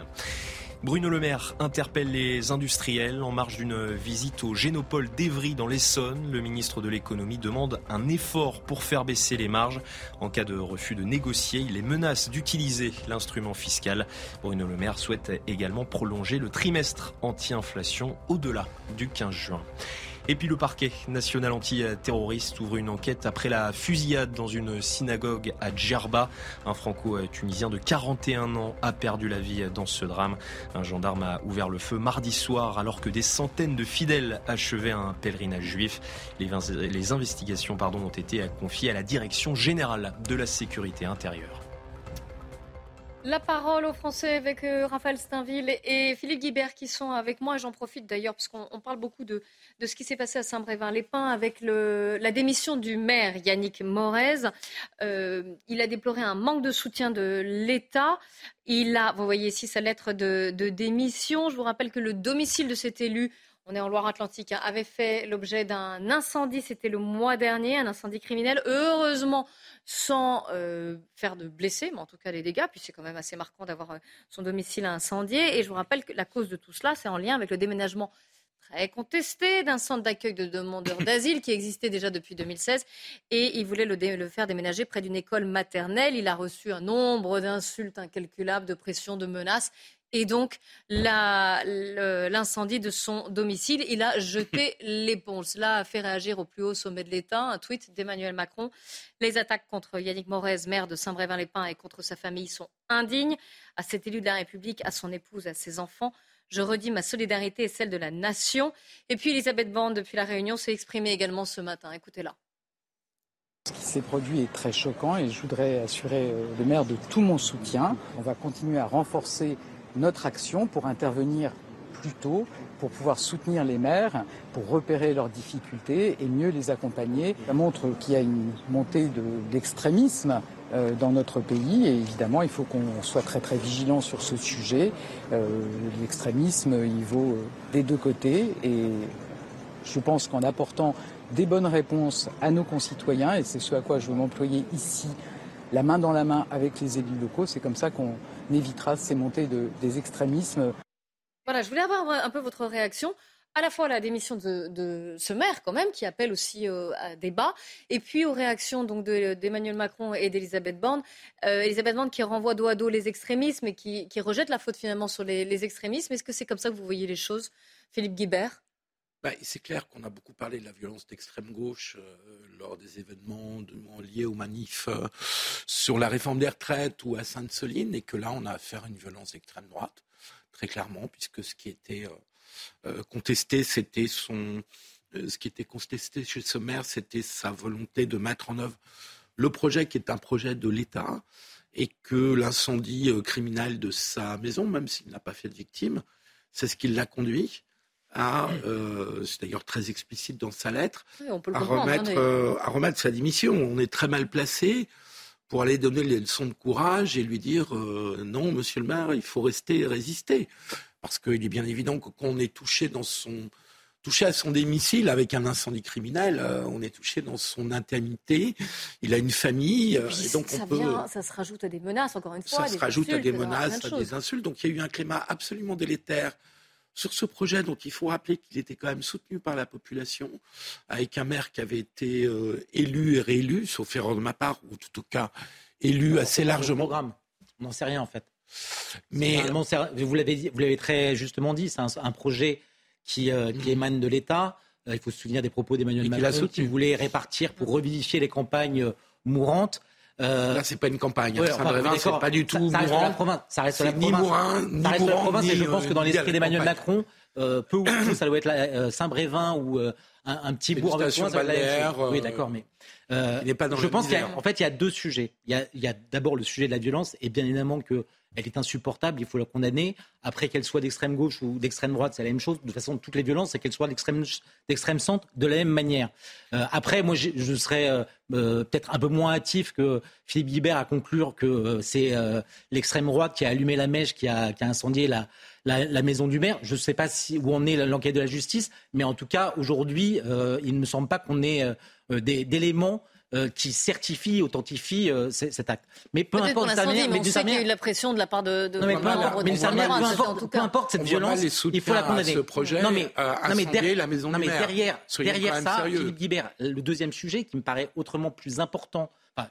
Bruno Le Maire interpelle les industriels en marge d'une visite au Génopole d'Evry dans l'Essonne. Le ministre de l'économie demande un effort pour faire baisser les marges. En cas de refus de négocier, il les menace d'utiliser l'instrument fiscal. Bruno Le Maire souhaite également prolonger le trimestre anti-inflation au-delà du 15 juin. Et puis le parquet national antiterroriste ouvre une enquête après la fusillade dans une synagogue à Djerba. Un franco-tunisien de 41 ans a perdu la vie dans ce drame. Un gendarme a ouvert le feu mardi soir alors que des centaines de fidèles achevaient un pèlerinage juif. Les, investigations pardon, ont été confiées à la Direction générale de la sécurité intérieure. La parole aux Français avec euh, Raphaël Steinville et Philippe Guibert qui sont avec moi. J'en profite d'ailleurs parce qu'on parle beaucoup de, ce qui s'est passé à Saint-Brévin-les-Pins avec la démission du maire Yannick Morez. Euh, il a déploré un manque de soutien de l'État. Il a, vous voyez ici sa lettre de, de démission. Je vous rappelle que le domicile de cet élu on est en Loire-Atlantique, hein, avait fait l'objet d'un incendie, c'était le mois dernier, un incendie criminel. Heureusement, sans euh, faire de blessés, mais en tout cas des dégâts, puis c'est quand même assez marquant d'avoir euh, son domicile incendié. Et je vous rappelle que la cause de tout cela, c'est en lien avec le déménagement très contesté d'un centre d'accueil de demandeurs d'asile qui existait déjà depuis 2016 et il voulait le, faire déménager près d'une école maternelle. Il a reçu un nombre d'insultes incalculables, de pressions, de menaces et donc l'incendie de son domicile. Il a jeté <laughs> l'éponge. Cela a fait réagir au plus haut sommet de l'État. Un tweet d'Emmanuel Macron. Les attaques contre Yannick Morez, maire de Saint-Brévin-les-Pins, et contre sa famille sont indignes. À cet élu de la République, à son épouse, à ses enfants, je redis ma solidarité et celle de la nation. Et puis Elisabeth Borne, depuis la Réunion, s'est exprimée également ce matin. Écoutez-la. Ce qui s'est produit est très choquant et je voudrais assurer euh, le maire de tout mon soutien. On va continuer à renforcer notre action pour intervenir plus tôt, pour pouvoir soutenir les maires, pour repérer leurs difficultés et mieux les accompagner. Ça montre qu'il y a une montée de l'extrémisme euh, dans notre pays et évidemment il faut qu'on soit très très vigilant sur ce sujet. Euh, l'extrémisme il vaut euh, des deux côtés et je pense qu'en apportant des bonnes réponses à nos concitoyens, et c'est ce à quoi je veux m'employer ici, la main dans la main avec les élus locaux, c'est comme ça qu'on évitera ces montées de, des extrémismes. Voilà, je voulais avoir un peu votre réaction à la fois à la démission de, ce maire quand même qui appelle aussi euh, à débat et puis aux réactions donc d'Emmanuel Macron et d'Elisabeth Borne. Euh, Elisabeth Borne qui renvoie dos à dos les extrémismes et qui, rejette la faute finalement sur les, les extrémismes. Est-ce que c'est comme ça que vous voyez les choses Philippe Guibert? Bah, c'est clair qu'on a beaucoup parlé de la violence d'extrême gauche euh, lors des événements liés aux manifs euh, sur la réforme des retraites ou à Sainte-Soline, et que là, on a affaire à une violence d'extrême droite, très clairement, puisque ce qui était euh, contesté, c'était ce qui était contesté chez ce maire, c'était sa volonté de mettre en œuvre le projet qui est un projet de l'État, et que l'incendie criminel de sa maison, même s'il n'a pas fait de victime, c'est ce qui l'a conduit à, euh, c'est d'ailleurs très explicite dans sa lettre, à, hein, remettre, euh, à remettre sa démission. On est très mal placé pour aller donner les leçons de courage et lui dire euh, non, monsieur le maire, il faut rester et résister. Parce qu'il est bien évident que quand on est touché dans son touché à son domicile avec un incendie criminel, on est touché dans son intimité. Il a une famille, et, donc ça on peut. ça se rajoute à des menaces, encore une fois. Ça se rajoute à des menaces, à des insultes. Donc il y a eu un climat absolument délétère sur ce projet dont il faut rappeler qu'il était quand même soutenu par la population, avec un maire qui avait été euh, élu et réélu, sauf erreur de ma part, ou en tout cas élu assez largement. Programme. On n'en sait rien en fait. Mais vous l'avez vous l'avez très justement dit, c'est un, projet qui, euh, qui, émane de l'État. Euh, il faut se souvenir des propos d'Emmanuel Macron qui voulait répartir pour revivifier les campagnes mourantes. Euh, Là, c'est pas une campagne. Ouais, enfin, c'est pas du tout ça, ça reste la province. Ça reste la province. Ni Mourin, ni ça reste la province. et je pense que dans l'esprit d'Emmanuel Macron, peu ou prou, ça doit être Saint-Brévin ou un, petit bourg avec loin, Oui, d'accord, mais il pas dans je pense qu'en fait, il y a deux sujets. Il y a, il y a d'abord le sujet de la violence, et bien évidemment que elle est insupportable, il faut la condamner. Après, qu'elle soit d'extrême gauche ou d'extrême droite, c'est la même chose. De toute façon, toutes les violences, c'est qu'elles soient d'extrême centre de la même manière. Euh, après, moi, je serais euh, euh, peut-être un peu moins hâtif que Philippe Guibert à conclure que c'est l'extrême droite qui a allumé la mèche, qui a, incendié la, maison du maire. Je ne sais pas où en est l'enquête de la justice, mais en tout cas, aujourd'hui, il ne me semble pas qu'on ait d'éléments euh, qui certifie, authentifie euh, cet acte. Mais peu importe, mais on sait qu'il y a eu de la pression de la part de, de non, mais peu, importe, mais peu, importe, cette violence, il faut la condamner. Ce projet non mais, euh, non, mais derrière, la maison non, mais derrière, derrière ça, Philippe Guibert, le deuxième sujet qui me paraît autrement plus important, enfin,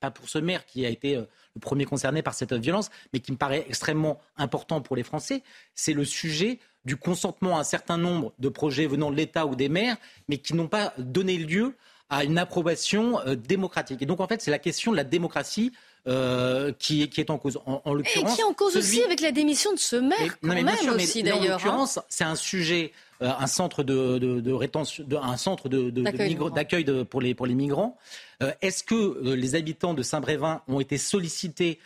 pas pour ce maire qui a été le premier concerné par cette violence, mais qui me paraît extrêmement important pour les Français, c'est le sujet du consentement à un certain nombre de projets venant de l'État ou des maires, mais qui n'ont pas donné lieu à une approbation euh, démocratique. Et donc, en fait, c'est la question de la démocratie euh, qui, qui, est en cause. En, en l'occurrence, et qui est en cause aussi avec la démission de ce maire, quand même aussi d'ailleurs. En hein. l'occurrence, c'est un sujet, euh, un centre de, de, de rétention, de, un centre d'accueil pour les pour les migrants. Euh, est-ce que les habitants de Saint-Brévin ont été sollicités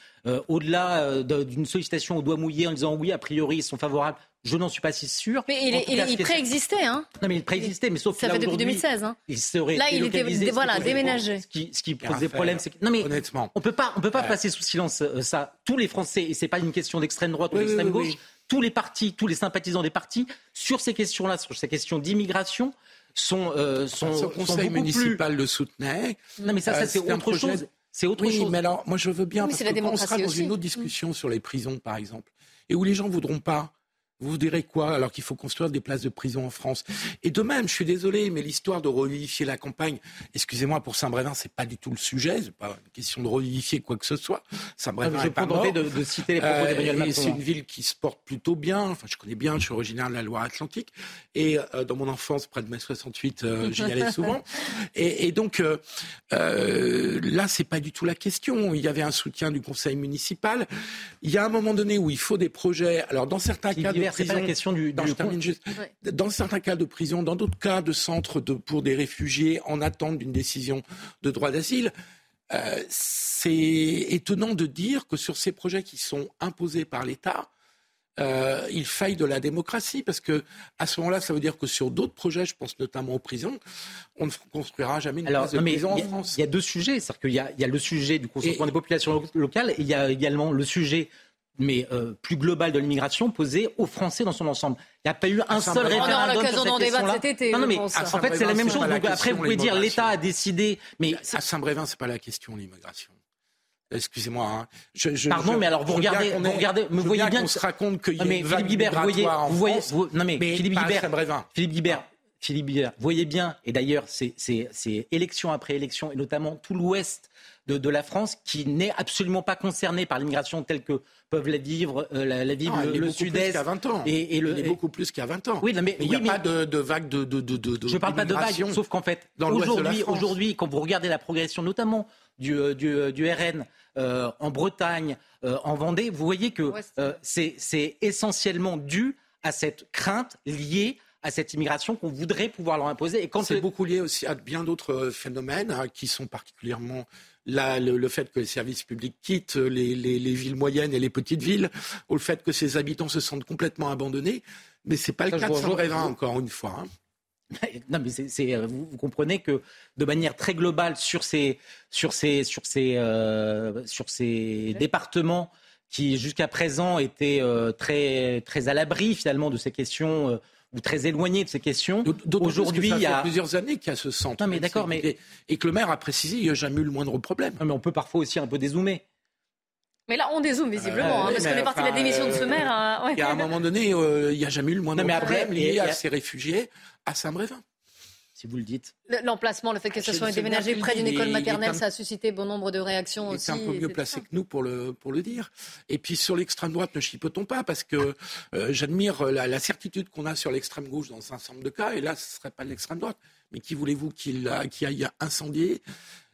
au-delà d'une sollicitation au doigt mouillé en disant oui, a priori ils sont favorables je n'en suis pas si sûr. Mais il, préexistait, hein Non, mais il préexistait, mais sauf ça fait depuis 2016. Hein. Il serait là, il était voilà déménagé. Ce qui, ce qui pose des problèmes, c'est que non mais honnêtement, on peut pas, on peut pas passer sous silence euh, ça. Tous les Français, et c'est pas une question d'extrême droite ou d'extrême gauche, tous les partis, tous les sympathisants des partis sur ces questions-là, sur ces questions d'immigration, sont, euh, sont, Ce conseil municipal le soutenait. Non, mais ça, ça euh, c'est autre chose. C'est autre oui, chose. mais alors, moi, je veux bien, parce que quand on sera dans une autre discussion sur les prisons, par exemple, et où les gens voudront pas vous direz quoi alors qu'il faut construire des places de prison en France? Et de même, je suis désolé, mais l'histoire de revivifier la campagne, excusez-moi pour Saint-Brévin, c'est pas du tout le sujet, c'est pas une question de revivifier quoi que ce soit. Saint-Brévin est pas mort. De, de citer les propos d'Emmanuel euh, C'est une ville qui se porte plutôt bien. Enfin, je connais bien, je suis originaire de la Loire-Atlantique et euh, dans mon enfance, près de mai 68, euh, j'y allais <laughs> souvent. Et, et donc euh, là, c'est pas du tout la question. Il y avait un soutien du conseil municipal. Il y a un moment donné où il faut des projets. Alors dans certains cas c'est pas la question du. Dans, dans certains cas de prison, dans d'autres cas de centres de, pour des réfugiés en attente d'une décision de droit d'asile. Euh, c'est étonnant de dire que sur ces projets qui sont imposés par l'État, euh, il faille de la démocratie, parce que à ce moment-là, ça veut dire que sur d'autres projets, je pense notamment aux prisons, on ne construira jamais une place de prison en France. Il y a deux sujets, c'est-à-dire qu'il y, y, a le sujet du consentement des populations locales, et il y a également le sujet mais euh, plus global de l'immigration posée aux Français dans son ensemble. Il n'y a pas eu un seul référendum sur cette question-là. Cet été, non, non, mais en fait, c'est la même chose. Donc, après, vous pouvez dire l'État a décidé. Mais à Saint-Brévin, c'est pas la question l'immigration. Excusez-moi. Hein. Je, je, Pardon, mais alors vous regardez, vous regardez, vous voyez bien qu'on se raconte qu'il y a mais une Philippe Guibert, vous voyez, vous voyez, vous, non mais, mais Philippe Guibert, Philippe Guibert, Philippe Guibert, voyez bien, et d'ailleurs, c'est élection après élection, et notamment tout l'Ouest de, de, la France, qui n'est absolument pas concerné par l'immigration telle que peuvent la vivre, euh, la, vivre le, le sud-est. qu'à 20 ans. Et, et le, il est beaucoup plus qu'à 20 ans. Oui, mais, il n'y a pas de, de, vague de, de, de, de Je ne parle pas de vague, sauf qu'en fait, aujourd'hui, aujourd'hui, quand vous regardez la progression, notamment du, euh, du, euh, du RN euh, en Bretagne, euh, en Vendée, vous voyez que euh, c'est essentiellement dû à cette crainte liée à cette immigration qu'on voudrait pouvoir leur imposer. Et quand c'est beaucoup lié aussi à bien d'autres phénomènes hein, qui sont particulièrement le, fait que les services publics quittent les, villes moyennes et les petites villes, ou le fait que ces habitants se sentent complètement abandonnés. Mais ce n'est pas le cas de Saint-Brévin, encore une fois. Hein. <laughs> Non, mais c'est, euh, vous, comprenez que de manière très globale sur ces, sur ces, sur ces, euh, sur ces départements qui jusqu'à présent étaient euh, très, très à l'abri finalement de ces questions ou très éloigné de ces questions. Aujourd'hui, il y a plusieurs années qu'il y a ce centre. Non, mais d'accord, mais et que le maire a précisé, il n'y a jamais eu le moindre problème. mais on peut parfois aussi un peu dézoomer. Mais là, on dézoome visiblement, hein, parce qu'on est parti de la démission de ce maire. Hein, il y a un moment donné, euh, il n'y a jamais eu le moindre problème lié à ces réfugiés à Saint-Brévin si vous le dites. L'emplacement, le fait que ce soit déménagé près d'une école maternelle, ça a suscité bon nombre de réactions aussi. C'est un peu mieux placé que nous pour le, pour le dire. Et puis sur l'extrême droite, ne chipotons pas, parce que euh, j'admire la, certitude qu'on a sur l'extrême gauche dans un certain nombre de cas, et là, ce ne serait pas l'extrême droite. Mais qui voulez-vous qu'il aille incendier?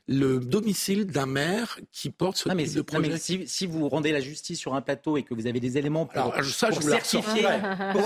Le domicile d'un maire qui porte ce type de projet. si, vous rendez la justice sur un plateau et que vous avez des éléments pour, Alors, ça, je certifier, pour,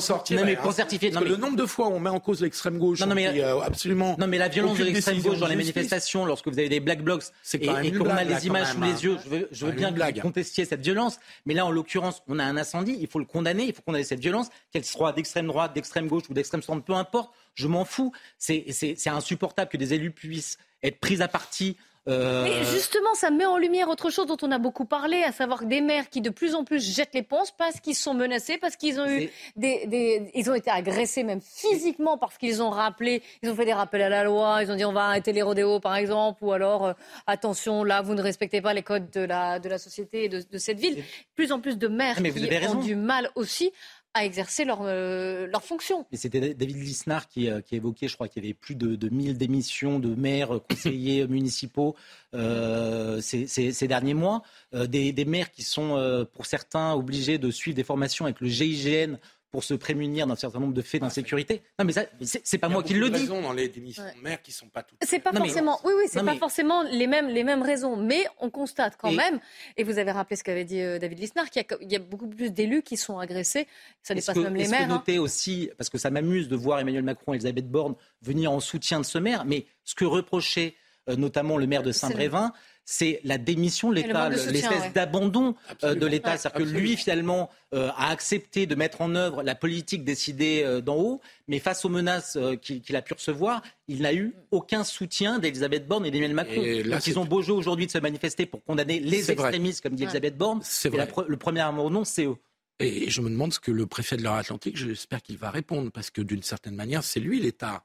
ça. Non, mais pour certifier, non, mais... le nombre de fois où on met en cause l'extrême gauche, non, mais, euh, absolument. Non, mais la violence de l'extrême gauche dans les manifestations, lorsque vous avez des black blocs et, et qu'on a les images sous les yeux, je veux, je veux bien que vous contestiez cette violence, mais là, en l'occurrence, on a un incendie, il faut le condamner, il faut condamner cette violence, qu'elle soit d'extrême droite, d'extrême gauche ou d'extrême centre, peu importe. Je m'en fous. C'est insupportable que des élus puissent être pris à partie euh, Mais justement, ça met en lumière autre chose dont on a beaucoup parlé, à savoir des maires qui de plus en plus jettent l'éponge parce qu'ils sont menacés, parce qu'ils ont eu des, ils ont été agressés même physiquement parce qu'ils ont rappelé, ils ont fait des rappels à la loi, ils ont dit on va arrêter les rodéos par exemple, ou alors euh, attention là vous ne respectez pas les codes de la de la société et de, de cette ville. Plus en plus de maires qui ont du mal aussi à exercer leur, euh, fonction. C'était David Lisnard qui, euh, qui évoquait, je crois qu'il y avait plus de, de 1000 démissions de maires, conseillers municipaux euh, ces, derniers mois. Euh, des, des, maires qui sont, pour certains, obligés de suivre des formations avec le GIGN pour se prémunir d'un certain nombre de faits d'insécurité. Non, mais ça, c'est pas moi qui le dis. raisons dans les démissions de maires qui sont pas toutes. C'est pas forcément. Oui, oui, c'est pas forcément les mêmes les mêmes raisons, mais on constate quand même. Et vous avez rappelé ce qu'avait dit euh, David Lisnard, qu'il y, y, a beaucoup plus d'élus qui sont agressés. Ça dépasse même les maires. Que hein. noter aussi, parce que ça m'amuse de voir Emmanuel Macron et Elisabeth Borne venir en soutien de ce maire, mais ce que reprochait euh, notamment le maire de Saint-Brévin, c'est la démission de l'État, l'espèce d'abandon euh, de l'État. C'est-à-dire que lui, finalement, euh, a accepté de mettre en œuvre la politique décidée euh, d'en haut, mais face aux menaces qu'il a pu recevoir, il n'a eu aucun soutien d'Elisabeth Borne et d'Emmanuel Macron. Donc ils ont beau jeu aujourd'hui de se manifester pour condamner les extrémistes, comme dit Elisabeth Borne. Et le premier nom, c'est eux. Et je me demande ce que le préfet de l'Atlantique, j'espère qu'il va répondre, parce que d'une certaine manière, c'est lui l'État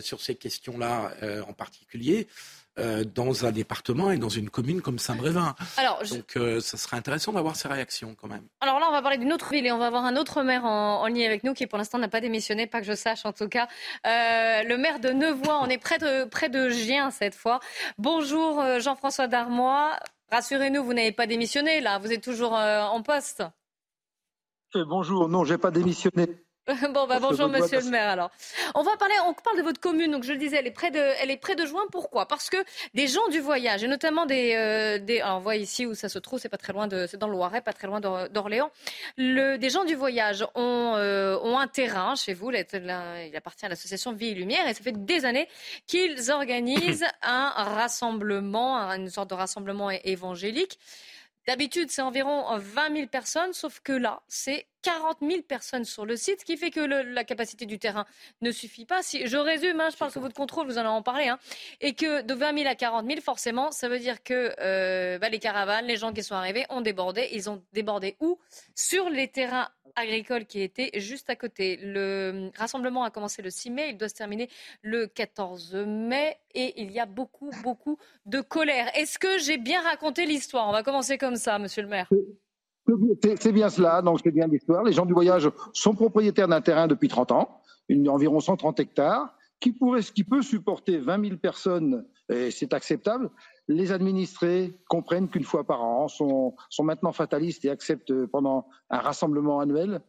sur ces questions-là en particulier. Euh, dans un département et dans une commune comme Saint-Brévin. Donc, euh, ça serait intéressant d'avoir ces réactions quand même. Alors là, on va parler d'une autre ville et on va avoir un autre maire en, ligne avec nous qui, pour l'instant, n'a pas démissionné, pas que je sache en tout cas. Euh, le maire de Nevoix, on est près de, près de Gien cette fois. Bonjour Jean-François Darmois. Rassurez-nous, vous n'avez pas démissionné là, vous êtes toujours en poste. bonjour, non, j'ai pas démissionné. <laughs> bon, bah, bonjour Monsieur le maire. Alors, on va parler, on parle de votre commune. Donc, je le disais, elle est près de, elle est près de Juin. Pourquoi? Parce que des gens du voyage, et notamment des, euh, des alors, on voit ici où ça se trouve, c'est pas très loin de, c'est dans le Loiret, pas très loin d'Orléans. Le, des gens du voyage ont, euh, ont un terrain chez vous. il appartient à l'association Vie et Lumière, et ça fait des années qu'ils organisent <coughs> un rassemblement, une sorte de rassemblement évangélique. D'habitude, c'est environ 20 000 personnes, sauf que là, c'est 40 000 personnes sur le site, ce qui fait que la capacité du terrain ne suffit pas. Si je résume, hein, je parle sous votre contrôle, vous en en parlé, hein, et que de 20 000 à 40 000, forcément, ça veut dire que euh, bah, les caravanes, les gens qui sont arrivés ont débordé. Ils ont débordé où? Sur les terrains agricoles qui étaient juste à côté. Le rassemblement a commencé le 6 mai, il doit se terminer le 14 mai, et il y a beaucoup, beaucoup de colère. Est-ce que j'ai bien raconté l'histoire? On va commencer comme ça, monsieur le maire. C'est bien cela, donc c'est bien l'histoire. Les gens du voyage sont propriétaires d'un terrain depuis 30 ans, une, environ 130 hectares, qui, pourrait, qui peut supporter 20 000 personnes, et c'est acceptable. Les administrés comprennent qu'une fois par an, sont, sont maintenant fatalistes et acceptent pendant un rassemblement annuel.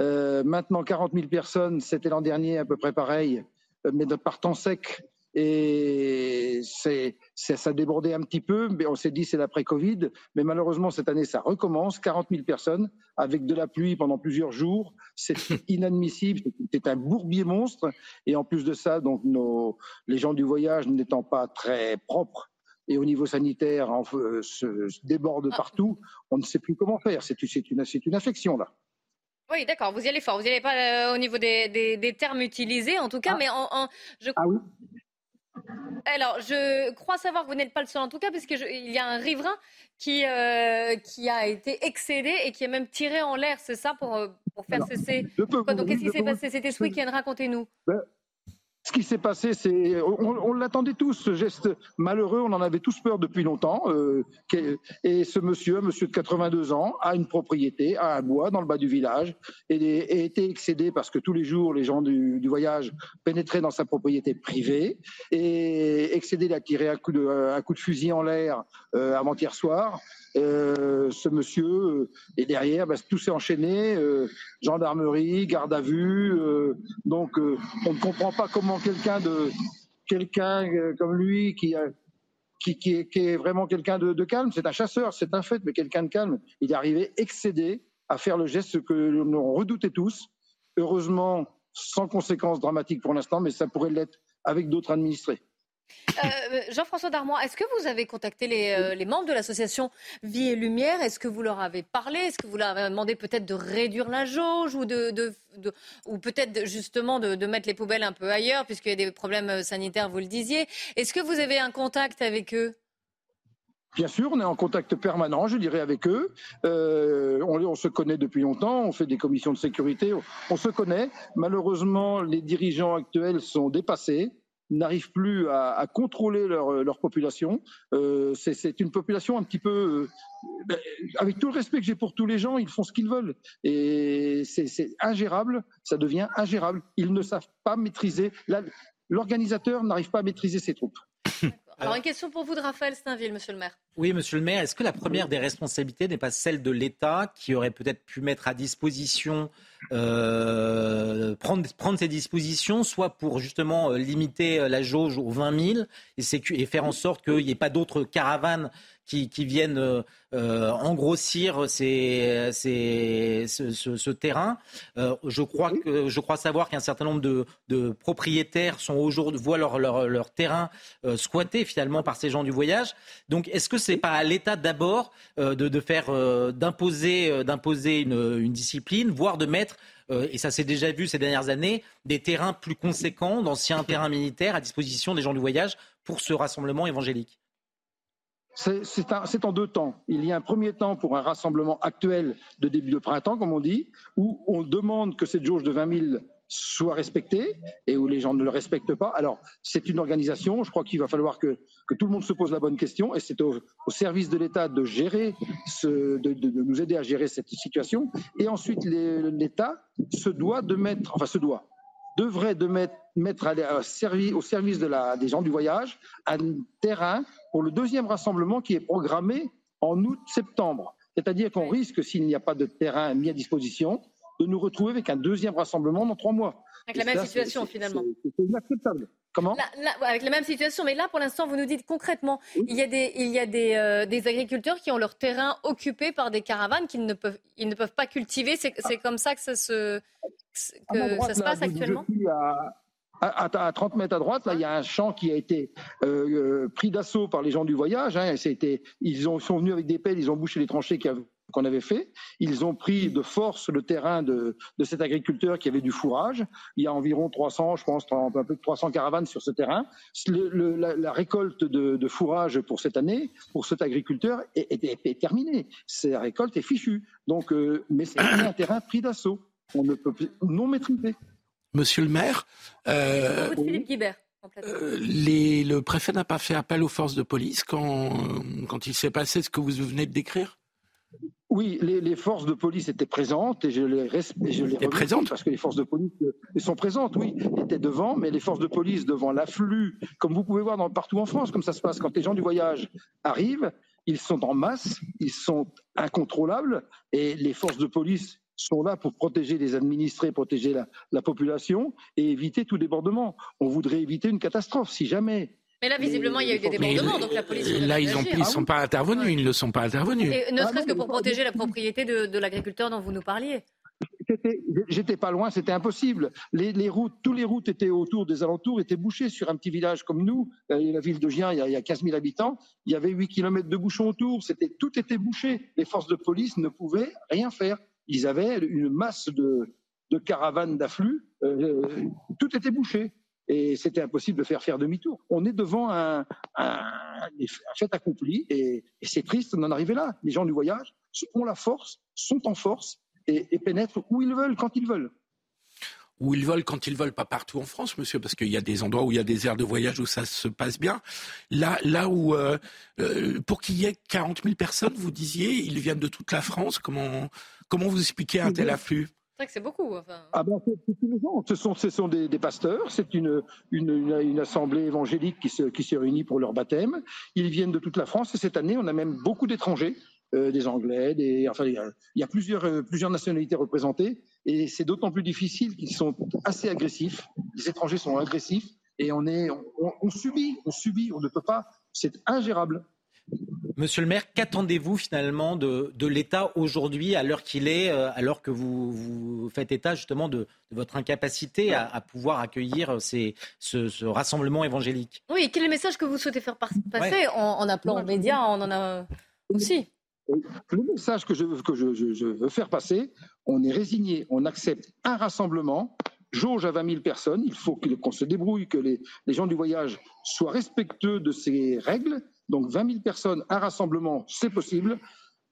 Euh, maintenant, 40 000 personnes, c'était l'an dernier à peu près pareil, euh, mais par temps sec, et c'est, ça débordait un petit peu, mais on s'est dit c'est l'après-Covid. Mais malheureusement, cette année, ça recommence. 40 000 personnes avec de la pluie pendant plusieurs jours. C'est <laughs> inadmissible. C'est un bourbier monstre. Et en plus de ça, donc nos, les gens du voyage n'étant pas très propres et au niveau sanitaire en, se, débordent ah. partout, on ne sait plus comment faire. C'est, c'est, une, c'est une infection là. Oui, d'accord, vous y allez fort. Vous n'y allez pas euh, au niveau des, des, des, termes utilisés, en tout cas, ah. mais en, en, je... Ah oui alors, je crois savoir que vous n'êtes pas le seul en tout cas, puisqu'il y a un riverain qui, euh, qui a été excédé et qui a même tiré en l'air, c'est ça, pour, euh, pour faire cesser. donc, qu'est-ce qui s'est passé? C'était ce week-end, racontez-nous. Ben, ce qui s'est passé, c'est on, l'attendait tous, ce geste malheureux, on en avait tous peur depuis longtemps. Euh, et ce monsieur, monsieur de 82 ans, a une propriété, a un bois dans le bas du village, et, a été excédé parce que tous les jours, les gens du, voyage pénétraient dans sa propriété privée. Et excédé, il a tiré un coup de, un coup de fusil en l'air euh, avant-hier soir. Euh, ce monsieur euh, est derrière, bah, tout s'est enchaîné, euh, gendarmerie, garde à vue. donc, on ne comprend pas comment quelqu'un de quelqu'un comme lui qui est, vraiment quelqu'un de, calme. C'est un chasseur, c'est un fait, mais quelqu'un de calme. Il est arrivé excédé à faire le geste que l'on redoutait tous. Heureusement, sans conséquences dramatiques pour l'instant, mais ça pourrait l'être avec d'autres administrés. Euh, Jean-François Darmois, est-ce que vous avez contacté les, euh, membres de l'association Vie et Lumière? Est-ce que vous leur avez parlé? Est-ce que vous leur avez demandé peut-être de réduire la jauge ou, de, ou peut-être justement de, mettre les poubelles un peu ailleurs puisqu'il y a des problèmes euh, sanitaires, vous le disiez. Est-ce que vous avez un contact avec eux? Bien sûr, on est en contact permanent, je dirais, avec eux. on, se connaît depuis longtemps, on fait des commissions de sécurité, on se connaît. Malheureusement, les dirigeants actuels sont dépassés n'arrivent plus à, contrôler leur, population. Euh, c'est une population un petit peu, euh, ben, avec tout le respect que j'ai pour tous les gens, ils font ce qu'ils veulent. Et c'est ingérable, ça devient ingérable. Ils ne savent pas maîtriser, l'organisateur n'arrive pas à maîtriser ses troupes. <laughs> Alors, une question pour vous de Raphaël Steinville, monsieur le maire. Oui, monsieur le maire, est-ce que la première des responsabilités n'est pas celle de l'État qui aurait peut-être pu mettre à disposition, euh, prendre, prendre ces dispositions, soit pour justement euh, limiter euh, la jauge aux 20 000 et, et faire en sorte qu'il n'y ait pas d'autres caravanes qui, viennent euh, euh, engrossir ce, terrain. Euh, je, crois savoir qu'un certain nombre de, propriétaires voient leur, terrain squatté finalement par ces gens du voyage. Donc, est-ce que c'est pas à l'État d'abord de, faire d'imposer d'imposer une, une, discipline, voire de mettre et ça s'est déjà vu ces dernières années, des terrains plus conséquents, d'anciens terrains militaires à disposition des gens du voyage pour ce rassemblement évangélique? C'est en deux temps. Il y a un premier temps pour un rassemblement actuel de début de printemps, comme on dit, où on demande que cette jauge de 20 000 soit respectée et où les gens ne le respectent pas. Alors, c'est une organisation. Je crois qu'il va falloir que, tout le monde se pose la bonne question et c'est au, service de l'État de gérer, ce, de, nous aider à gérer cette situation. Et ensuite, l'État se doit de mettre, enfin, se doit, devrait de mettre, mettre à, service, au service de la, des gens du voyage un terrain pour le deuxième rassemblement qui est programmé en août-septembre. C'est-à-dire qu'on risque, s'il n'y a pas de terrain mis à disposition, de nous retrouver avec un deuxième rassemblement dans trois mois. Avec la même situation, finalement. C'est inacceptable. Comment? Avec la même situation, mais là, pour l'instant, vous nous dites concrètement, il y a, des, il y a des, euh, des, agriculteurs qui ont leur terrain occupé par des caravanes qu'ils ne peuvent, ils ne peuvent pas cultiver. C'est ah. comme ça que ça se, que ça se passe actuellement? à, 30 mètres à droite, là, il y a un champ qui a été euh, euh, pris d'assaut par les gens du voyage. Hein, ils ont, sont venus avec des pelles, ils ont bouché les tranchées qu'on avait fait. Ils ont pris de force le terrain de, cet agriculteur qui avait du fourrage. Il y a environ 300, je pense, un peu de 300 caravanes sur ce terrain. la, récolte de, fourrage pour cette année, pour cet agriculteur, est, terminée. Cette récolte est fichue. Donc, euh, mais c'est un <coughs> terrain pris d'assaut. On ne peut non maîtriser. Monsieur le maire, euh, euh, le préfet n'a pas fait appel aux forces de police quand, quand il s'est passé ce que vous venez de décrire? Oui, les, forces de police étaient présentes et je les respecte. Je les présentes parce que les forces de police euh, sont présentes, oui, étaient devant, mais les forces de police devant l'afflux, comme vous pouvez voir dans, partout en France, comme ça se passe quand les gens du voyage arrivent, ils sont en masse, ils sont incontrôlables et les forces de police sont là pour protéger les administrés, protéger la, population et éviter tout débordement. On voudrait éviter une catastrophe. Si jamais mais là, visiblement, il y a eu des débordements, donc la police. Là, ils ne sont pas intervenus, ils ne sont pas intervenus. Et ne serait-ce que pour protéger la propriété de, l'agriculteur dont vous nous parliez. J'étais pas loin, c'était impossible. Les, routes, toutes les routes étaient autour des alentours, étaient bouchées sur un petit village comme nous, euh, la ville de Gien, il y, a, il y a 15 000 habitants. Il y avait 8 km de bouchons autour, c'était tout était bouché. Les forces de police ne pouvaient rien faire ils avaient une masse de, caravanes d'afflux, euh, tout était bouché. Et c'était impossible de faire faire demi-tour. On est devant un, fait accompli et, c'est triste d'en arriver là. Les gens du voyage ont la force, sont en force et, pénètrent où ils veulent, quand ils veulent où ils veulent quand ils veulent, pas partout en France, monsieur, parce qu'il y a des endroits où il y a des aires de voyage où ça se passe bien. Là, là où, euh, euh, pour qu'il y ait 40 000 personnes, vous disiez, ils viennent de toute la France. Comment, Comment vous expliquez un tel afflux? Vrai que c'est beaucoup. Ah ben, ce sont, ce sont des, pasteurs, c'est une, une, assemblée évangélique qui se, qui se réunit pour leur baptême. Ils viennent de toute la France et cette année, on a même beaucoup d'étrangers, euh, des Anglais, des, enfin, il y a, plusieurs, euh, plusieurs nationalités représentées et c'est d'autant plus difficile qu'ils sont assez agressifs. Les étrangers sont agressifs et on, est, on, subit, on subit, on ne peut pas c'est ingérable. Monsieur le maire, qu'attendez-vous finalement de, l'État aujourd'hui, à l'heure qu'il est, euh, alors que vous, faites état justement de, votre incapacité à, pouvoir accueillir ce, rassemblement évangélique? Oui, quel est le message que vous souhaitez faire passer en, appelant aux médias On en a aussi. Le message que je, que je, veux faire passer, on est résigné, on accepte un rassemblement, jauge à 20 000 personnes, il faut qu'on se débrouille, que les, les gens du voyage soient respectueux de ces règles donc 20 000 personnes, un rassemblement, c'est possible.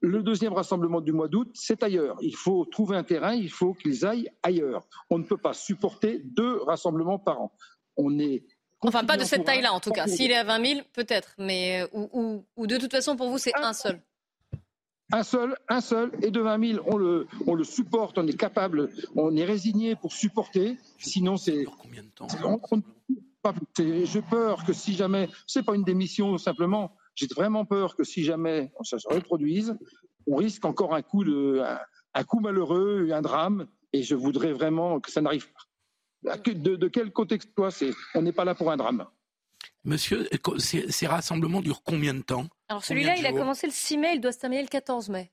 Le deuxième rassemblement du mois d'août, c'est ailleurs. Il faut trouver un terrain, il faut qu'ils aillent ailleurs. On ne peut pas supporter deux rassemblements par an. On est Enfin, pas de cette taille-là, en tout cas. S'il est à 20 000, peut-être. Mais ou, de toute façon, pour vous, c'est un, seul. Un seul, un seul, et de 20 000, on le, on le supporte, on est capable, on est résigné pour supporter. Sinon, c'est. Combien j'ai peur que si jamais, c'est pas une démission simplement, j'ai vraiment peur que si jamais ça se reproduise, on risque encore un coup, de, un, coup malheureux, un drame, et je voudrais vraiment que ça n'arrive pas. De, de, quel contexte toi c'est On n'est pas là pour un drame? Monsieur, ces, rassemblements durent combien de temps? Alors celui-là, il a commencé le 6 mai, il doit se terminer le 14 mai.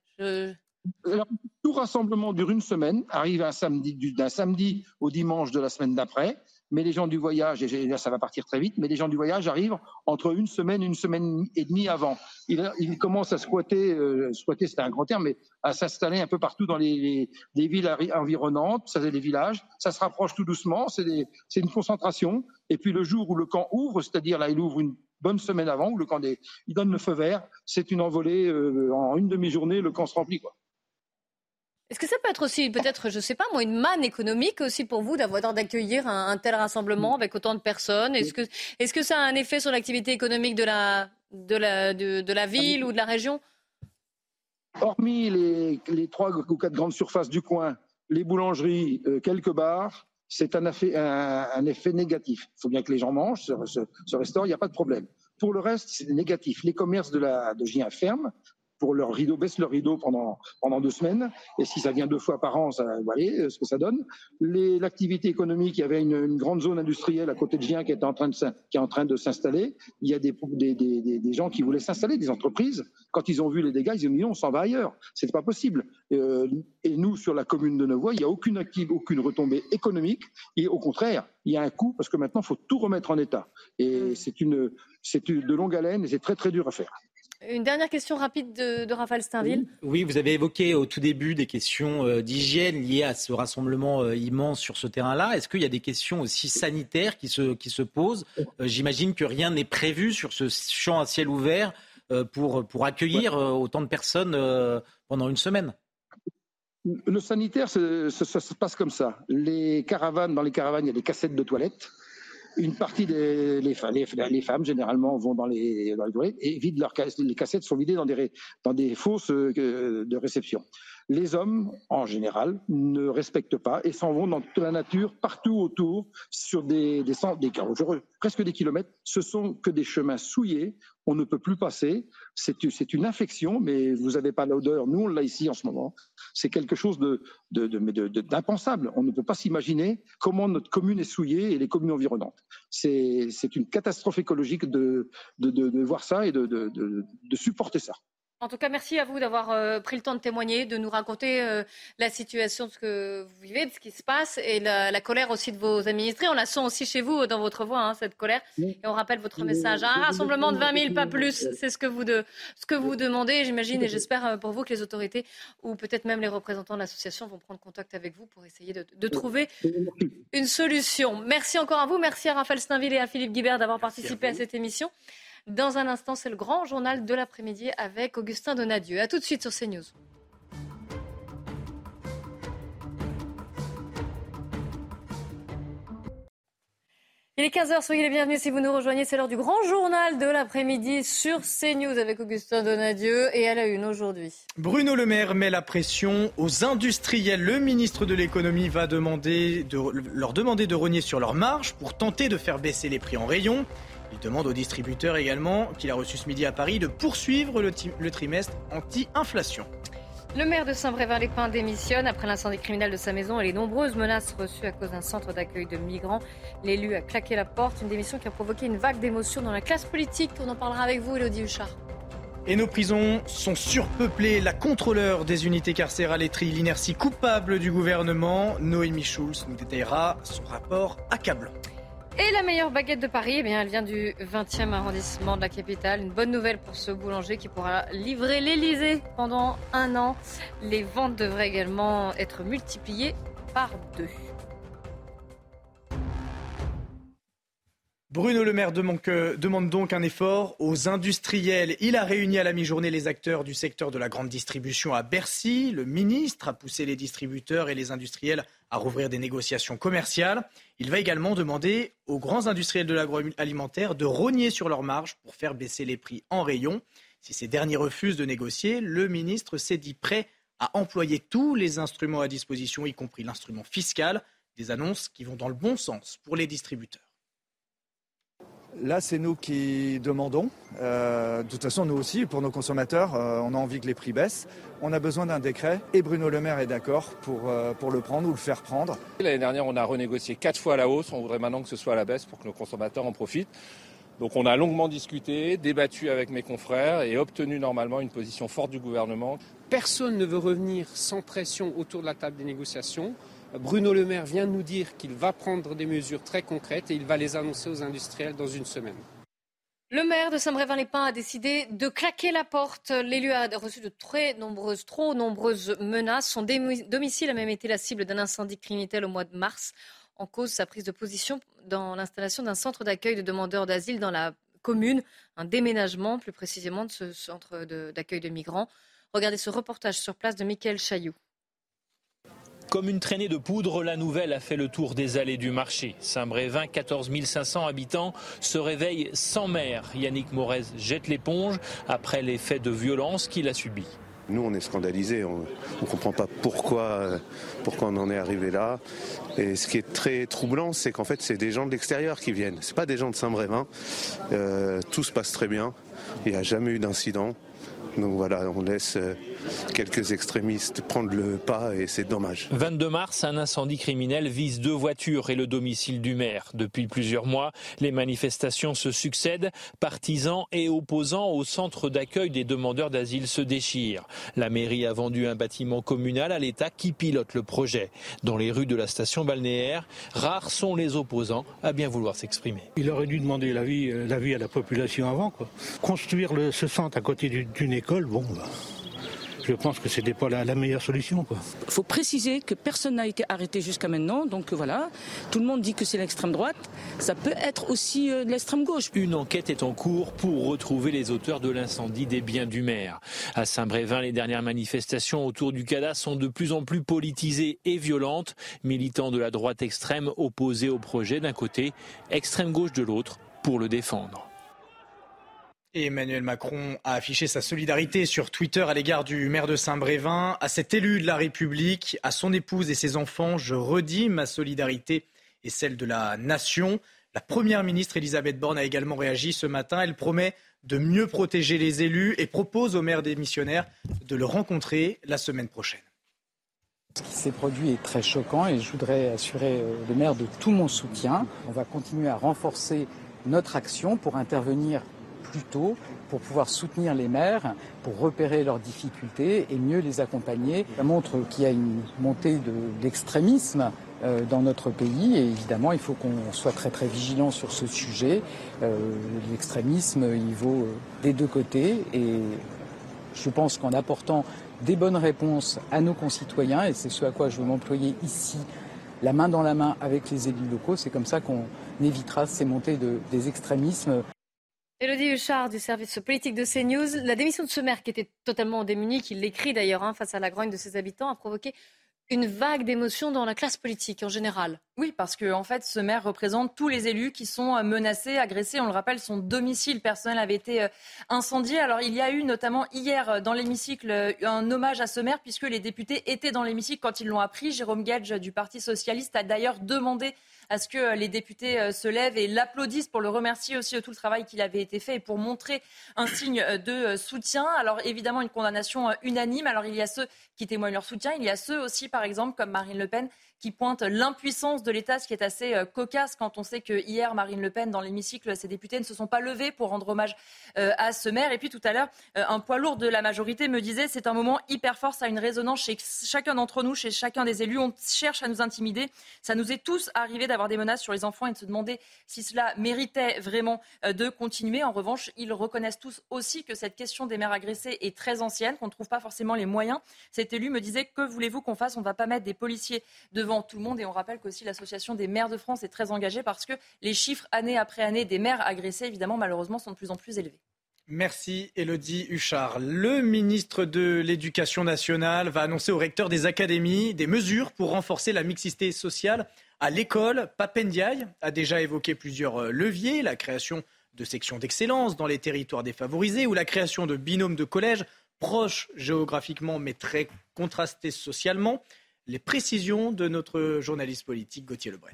tout rassemblement dure une semaine, arrive un samedi, d'un samedi au dimanche de la semaine d'après mais les gens du voyage, et là ça va partir très vite, mais les gens du voyage arrivent entre une semaine, une semaine et demie avant. Ils, commencent à squatter, euh, squatter c'est un grand terme, mais à s'installer un peu partout dans les, villes environnantes, ça c'est des villages, ça se rapproche tout doucement, c'est une concentration, et puis le jour où le camp ouvre, c'est-à-dire là il ouvre une bonne semaine avant, où le camp il donne le feu vert, c'est une envolée, euh, en une demi-journée, le camp se remplit. Est-ce que ça peut être aussi, peut-être, je ne sais pas moi, une manne économique aussi pour vous d'avoir d'accueillir un, tel rassemblement avec autant de personnes? Est-ce que, est que ça a un effet sur l'activité économique de la, de la, de, la ville ou de la région? Hormis les, les, trois ou quatre grandes surfaces du coin, les boulangeries, euh, quelques bars, c'est un effet, un, effet négatif. Il faut bien que les gens mangent, se, restaurent, il n'y a pas de problème. Pour le reste, c'est négatif. Les commerces de, la, de Gien ferment, pour leur rideau, baisse leur rideau pendant, pendant deux semaines. Et si ça vient deux fois par an, ça, vous voyez ce que ça donne. L'activité économique, il y avait une, grande zone industrielle à côté de Gien qui, était en train de, qui est en train de s'installer. Il y a des, des, des, des gens qui voulaient s'installer, des entreprises. Quand ils ont vu les dégâts, ils ont dit non, on s'en va ailleurs. C'est pas possible. Euh, et nous, sur la commune de Nevoy, il n'y a aucune, active, aucune retombée économique. Et au contraire, il y a un coût parce que maintenant, il faut tout remettre en état. Et c'est une, c'est de longue haleine et c'est très très dur à faire. Une dernière question rapide de, Raphaël Steinville. Oui, vous avez évoqué au tout début des questions euh, d'hygiène liées à ce rassemblement euh, immense sur ce terrain-là. Est-ce qu'il y a des questions aussi sanitaires qui se, qui se posent? Euh, J'imagine que rien n'est prévu sur ce champ à ciel ouvert pour, pour accueillir autant de personnes pendant une semaine. Le sanitaire, ça, se passe comme ça. Les caravanes, dans les caravanes, il y a des cassettes de toilettes une partie des les, les, femmes généralement vont dans les, dans et vident leurs les cassettes sont vidées dans des dans des fosses euh, de réception. Les hommes, en général, ne respectent pas et s'en vont dans toute la nature, partout autour, sur des, des, des, presque des kilomètres. Ce sont que des chemins souillés. On ne peut plus passer. C'est une infection, mais vous n'avez pas l'odeur. Nous, on l'a ici en ce moment. C'est quelque chose d'impensable. De, de, on ne peut pas s'imaginer comment notre commune est souillée et les communes environnantes. C'est une catastrophe écologique de, de voir ça et de supporter ça. En tout cas, merci à vous d'avoir euh, pris le temps de témoigner, de nous raconter euh, la situation de ce que vous vivez, de ce qui se passe et la, colère aussi de vos administrés. On la sent aussi chez vous, dans votre voix, hein, cette colère. Et on rappelle votre message. Un rassemblement de 20 000, pas plus. C'est ce que vous, de, ce que vous demandez, j'imagine, et j'espère euh, pour vous que les autorités ou peut-être même les représentants de l'association vont prendre contact avec vous pour essayer de, de trouver une solution. Merci encore à vous. Merci à Raphaël Steinville et à Philippe Guibert d'avoir participé à cette émission. Dans un instant, c'est le grand journal de l'après-midi avec Augustin Donadieu. A tout de suite sur CNews. Il est 15h, soyez les bienvenus si vous nous rejoignez. C'est l'heure du grand journal de l'après-midi sur CNews avec Augustin Donadieu et à la une aujourd'hui. Bruno Le Maire met la pression aux industriels. Le ministre de l'économie va demander de, leur demander de rogner sur leur marge pour tenter de faire baisser les prix en rayon. Il demande au distributeur également, qu'il a reçu ce midi à Paris, de poursuivre le, trimestre anti-inflation. Le maire de Saint-Brévin-les-Pins démissionne après l'incendie criminel de sa maison et les nombreuses menaces reçues à cause d'un centre d'accueil de migrants. L'élu a claqué la porte, une démission qui a provoqué une vague d'émotions dans la classe politique. On en parlera avec vous, Elodie Huchard. Et nos prisons sont surpeuplées. La contrôleur des unités carcérales étrie l'inertie coupable du gouvernement. Noémie Schulz nous détaillera son rapport accablant. Et la meilleure baguette de Paris, eh bien, elle vient du 20e arrondissement de la capitale. Une bonne nouvelle pour ce boulanger qui pourra livrer l'Elysée pendant un an. Les ventes devraient également être multipliées par deux. Bruno Le Maire demande donc un effort aux industriels. Il a réuni à la mi-journée les acteurs du secteur de la grande distribution à Bercy. Le ministre a poussé les distributeurs et les industriels à rouvrir des négociations commerciales. Il va également demander aux grands industriels de l'agroalimentaire de rogner sur leurs marges pour faire baisser les prix en rayon. Si ces derniers refusent de négocier, le ministre s'est dit prêt à employer tous les instruments à disposition, y compris l'instrument fiscal. Des annonces qui vont dans le bon sens pour les distributeurs. Là, c'est nous qui demandons. Euh, de toute façon, nous aussi, pour nos consommateurs, euh, on a envie que les prix baissent. On a besoin d'un décret et Bruno Le Maire est d'accord pour, euh, pour le prendre ou le faire prendre. L'année dernière, on a renégocié quatre fois à la hausse. On voudrait maintenant que ce soit à la baisse pour que nos consommateurs en profitent. Donc on a longuement discuté, débattu avec mes confrères et obtenu normalement une position forte du gouvernement. Personne ne veut revenir sans pression autour de la table des négociations. Bruno Le Maire vient de nous dire qu'il va prendre des mesures très concrètes et il va les annoncer aux industriels dans une semaine. Le maire de Saint-Brévin-les-Pins a décidé de claquer la porte. L'élu a reçu de très nombreuses, trop nombreuses menaces. Son domicile a même été la cible d'un incendie criminel au mois de mars. En cause, sa prise de position dans l'installation d'un centre d'accueil de demandeurs d'asile dans la commune, un déménagement plus précisément de ce centre d'accueil de, migrants. Regardez ce reportage sur place de Mickaël Chailloux. Comme une traînée de poudre, la nouvelle a fait le tour des allées du marché. Saint-Brévin, 14 500 habitants, se réveille sans maire. Yannick Morez jette l'éponge après les faits de violence qu'il a subis. Nous, on est scandalisés. On ne comprend pas pourquoi, pourquoi on en est arrivé là. Et ce qui est très troublant, c'est qu'en fait, c'est des gens de l'extérieur qui viennent. Ce pas des gens de Saint-Brévin. Euh, tout se passe très bien. Il n'y a jamais eu d'incident. Donc voilà, on laisse euh, quelques extrémistes prendre le pas et c'est dommage. 22 mars, un incendie criminel vise deux voitures et le domicile du maire. Depuis plusieurs mois, les manifestations se succèdent. Partisans et opposants au centre d'accueil des demandeurs d'asile se déchirent. La mairie a vendu un bâtiment communal à l'État qui pilote le projet. Dans les rues de la station balnéaire, rares sont les opposants à bien vouloir s'exprimer. Il aurait dû demander l'avis euh, à la population avant. Quoi. Construire ce centre à côté d'une école bon, bah, je pense que ce n'était pas la, meilleure solution. Il faut préciser que personne n'a été arrêté jusqu'à maintenant. Donc voilà, tout le monde dit que c'est l'extrême droite. Ça peut être aussi euh, de l'extrême gauche. Une enquête est en cours pour retrouver les auteurs de l'incendie des biens du maire. À Saint-Brévin, les dernières manifestations autour du CADA sont de plus en plus politisées et violentes. Militants de la droite extrême opposés au projet d'un côté, extrême gauche de l'autre, pour le défendre. Emmanuel Macron a affiché sa solidarité sur Twitter à l'égard du maire de Saint-Brévin, à cet élu de la République, à son épouse et ses enfants. Je redis ma solidarité et celle de la nation. La première ministre Elisabeth Borne a également réagi ce matin. Elle promet de mieux protéger les élus et propose au maire démissionnaire de le rencontrer la semaine prochaine. Ce qui s'est produit est très choquant et je voudrais assurer euh, le maire de tout mon soutien. On va continuer à renforcer notre action pour intervenir pour pouvoir soutenir les maires, pour repérer leurs difficultés et mieux les accompagner. Ça montre qu'il y a une montée d'extrémisme euh, dans notre pays et évidemment il faut qu'on soit très très vigilant sur ce sujet. Euh, l'extrémisme il vaut euh, des deux côtés et je pense qu'en apportant des bonnes réponses à nos concitoyens, et c'est ce à quoi je veux m'employer ici, la main dans la main avec les élus locaux, c'est comme ça qu'on évitera ces montées de, des extrémismes. Elodie Huchard du service politique de CNews. La démission de ce maire qui était totalement démuni, qui l'écrit d'ailleurs hein, face à la grogne de ses habitants, a provoqué une vague d'émotions dans la classe politique en général. Oui, parce que en fait, ce maire représente tous les élus qui sont euh, menacés, agressés. On le rappelle, son domicile personnel avait été euh, incendié. Alors, il y a eu notamment hier euh, dans l'hémicycle un hommage à ce maire, puisque les députés étaient dans l'hémicycle quand ils l'ont appris. Jérôme Gage du Parti socialiste a d'ailleurs demandé à ce que les députés se lèvent et l'applaudissent pour le remercier aussi de tout le travail qu'il avait été fait et pour montrer un signe de soutien. Alors évidemment, une condamnation unanime. Alors il y a ceux qui témoignent leur soutien, il y a ceux aussi, par exemple, comme Marine Le Pen, qui pointe l'impuissance de l'État, ce qui est assez euh, cocasse quand on sait que hier, Marine Le Pen, dans l'hémicycle, ses députés ne se sont pas levés pour rendre hommage euh, à ce maire. Et puis tout à l'heure, euh, un poids lourd de la majorité me disait c'est un moment hyper fort, ça a une résonance chez chacun d'entre nous, chez chacun des élus. On cherche à nous intimider. Ça nous est tous arrivé d'avoir des menaces sur les enfants et de se demander si cela méritait vraiment de continuer. En revanche, ils reconnaissent tous aussi que cette question des mères agressées est très ancienne, qu'on ne trouve pas forcément les moyens. Cet élu me disait que voulez-vous qu'on fasse? On ne va pas mettre des policiers devant tout le monde. Et on rappelle qu'aussi l'Association des maires de France est très engagée parce que les chiffres année après année des maires agressés, évidemment, malheureusement, sont de plus en plus élevés. Merci Elodie Huchard. Le ministre de l'Éducation nationale va annoncer au recteur des académies des mesures pour renforcer la mixité sociale à l'école. Papendiaï a déjà évoqué plusieurs euh, leviers, la création de sections d'excellence dans les territoires défavorisés ou la création de binômes de collèges proches géographiquement mais très contrastés socialement les précisions de notre journaliste politique Gauthier Lebret.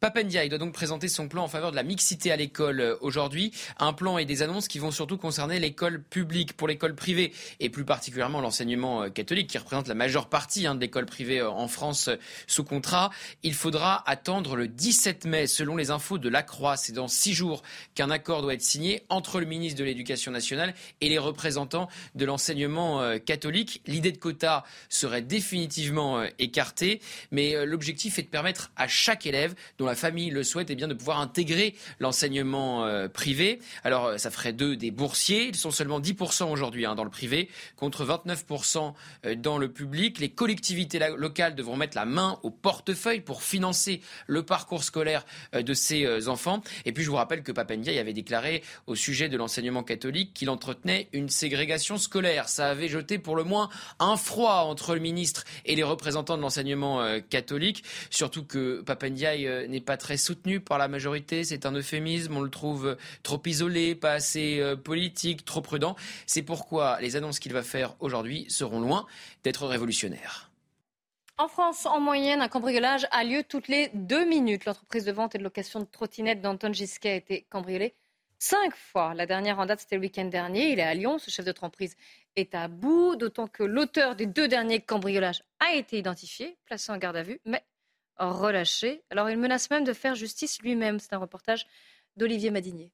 Papendia, doit donc présenter son plan en faveur de la mixité à l'école euh, aujourd'hui. Un plan et des annonces qui vont surtout concerner l'école publique. Pour l'école privée et plus particulièrement l'enseignement euh, catholique qui représente la majeure partie hein, de l'école privée euh, en France sous contrat, il faudra attendre le 17 mai. Selon les infos de la Croix, c'est dans six jours qu'un accord doit être signé entre le ministre de l'Éducation nationale et les représentants de l'enseignement catholique. L'idée de quota serait définitivement écartée, mais l'objectif est de permettre à chaque élève dont la famille le souhaite, eh bien, de pouvoir intégrer l'enseignement euh, privé. Alors, euh, ça ferait d'eux des boursiers. Ils sont seulement 10% aujourd'hui hein, dans le privé, contre 29% euh, dans le public. Les collectivités locales devront mettre la main au portefeuille pour financer le parcours scolaire de ces enfants. Et puis, je vous rappelle que Papendia avait déclaré au sujet de l'enseignement catholique qu'il entretenait une ségrégation scolaire. Ça avait jeté pour le moins un froid entre le ministre et les représentants de l'enseignement catholique, surtout que Papendia n'est pas très soutenu par la majorité. C'est un euphémisme. On le trouve trop isolé, pas assez euh, politique, trop prudent. C'est pourquoi les annonces qu'il va faire aujourd'hui seront loin d'être révolutionnaires. En France, en moyenne, un cambriolage a lieu toutes les deux minutes. L'entreprise de vente et de location de trottinettes d'Anton Gisquet a été cambriolée cinq fois. La dernière en date, c'était le week-end dernier. Il est à Lyon. Ce chef d'entreprise est à bout, d'autant que l'auteur des deux derniers cambriolages a été identifié, placé en garde à vue, mais relâché. Alors il menace même de faire justice lui-même. C'est un reportage d'Olivier Madinier.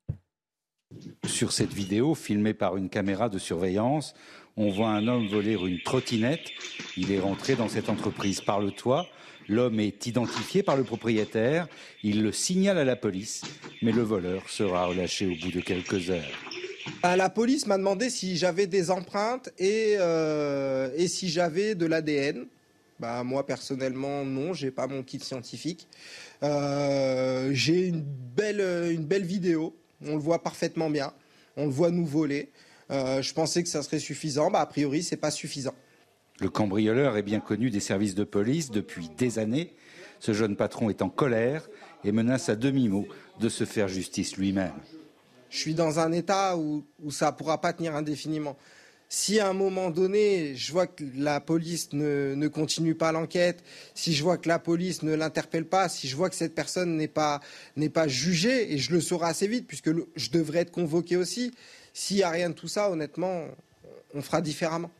Sur cette vidéo, filmée par une caméra de surveillance, on voit un homme voler une trottinette. Il est rentré dans cette entreprise par le toit. L'homme est identifié par le propriétaire. Il le signale à la police, mais le voleur sera relâché au bout de quelques heures. Bah, la police m'a demandé si j'avais des empreintes et, euh, et si j'avais de l'ADN. Bah, moi, personnellement, non, j'ai pas mon kit scientifique. Euh, j'ai une belle, une belle vidéo, on le voit parfaitement bien, on le voit nous voler. Euh, je pensais que ça serait suffisant, bah, a priori, c'est pas suffisant. Le cambrioleur est bien connu des services de police depuis des années. Ce jeune patron est en colère et menace à demi-mot de se faire justice lui-même. Je suis dans un état où, où ça ne pourra pas tenir indéfiniment si à un moment donné, je vois que la police ne, continue pas l'enquête, si je vois que la police ne l'interpelle pas, si je vois que cette personne n'est pas, jugée, et je le saurai assez vite, puisque je devrais être convoqué aussi, s'il n'y a rien de tout ça, honnêtement, on fera différemment.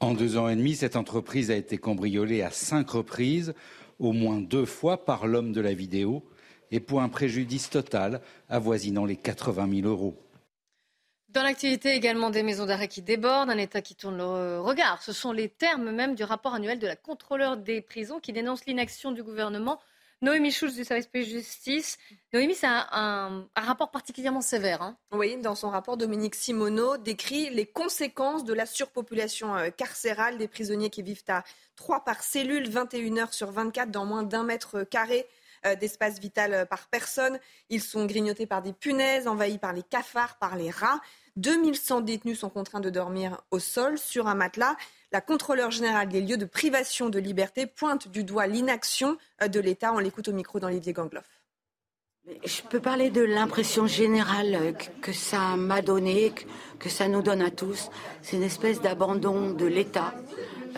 En deux ans et demi, cette entreprise a été cambriolée à cinq reprises, au moins deux fois par l'homme de la vidéo, et pour un préjudice total avoisinant les 80 000 euros. Dans l'activité également des maisons d'arrêt qui débordent, un État qui tourne le regard. Ce sont les termes même du rapport annuel de la contrôleur des prisons qui dénonce l'inaction du gouvernement. Noémie Schulz du service de justice. Noémie, c'est un, rapport particulièrement sévère. Hein. oui, dans son rapport, Dominique Simoneau décrit les conséquences de la surpopulation euh, carcérale des prisonniers qui vivent à 3 par cellule, 21 heures sur 24 dans moins d'un mètre carré. Euh, d'espace vital euh, par personne. Ils sont grignotés par des punaises, envahis par les cafards, par les rats. 2100 détenus sont contraints de dormir au sol sur un matelas. La contrôleur générale des lieux de privation de liberté pointe du doigt l'inaction euh, de l'État. On l'écoute au micro d'Olivier Gangloff. Je peux parler de l'impression générale que ça m'a donnée, que ça nous donne à tous. C'est une espèce d'abandon de l'État,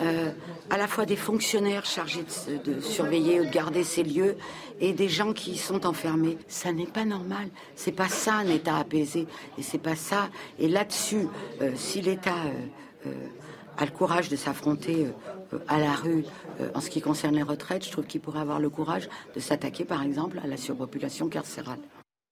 euh, à la fois des fonctionnaires chargés de, surveiller ou de garder ces lieux et des gens qui sont enfermés. Ça n'est pas normal. C'est pas ça un État apaisé. Et c'est pas ça. Et là-dessus, euh, si l'État a le courage de s'affronter à la rue en ce qui concerne les retraites, je trouve qu'il pourrait avoir le courage de s'attaquer, par exemple, à la surpopulation carcérale.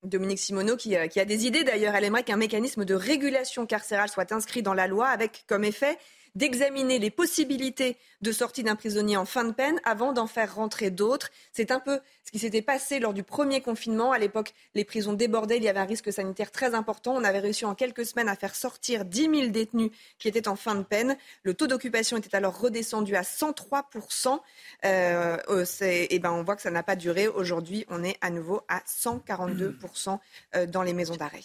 Dominique Simoneau, qui, a des idées d'ailleurs, elle aimerait qu'un mécanisme de régulation carcérale soit inscrit dans la loi avec comme effet d'examiner les possibilités de sortie d'un prisonnier en fin de peine avant d'en faire rentrer d'autres. C'est un peu ce qui s'était passé lors du premier confinement. À l'époque, les prisons débordaient, il y avait un risque sanitaire très important. On avait réussi en quelques semaines à faire sortir 10 000 détenus qui étaient en fin de peine. Le taux d'occupation était alors redescendu à 103 euh, et ben on voit que ça n'a pas duré. Aujourd'hui, on est à nouveau à 142 euh, dans les maisons d'arrêt.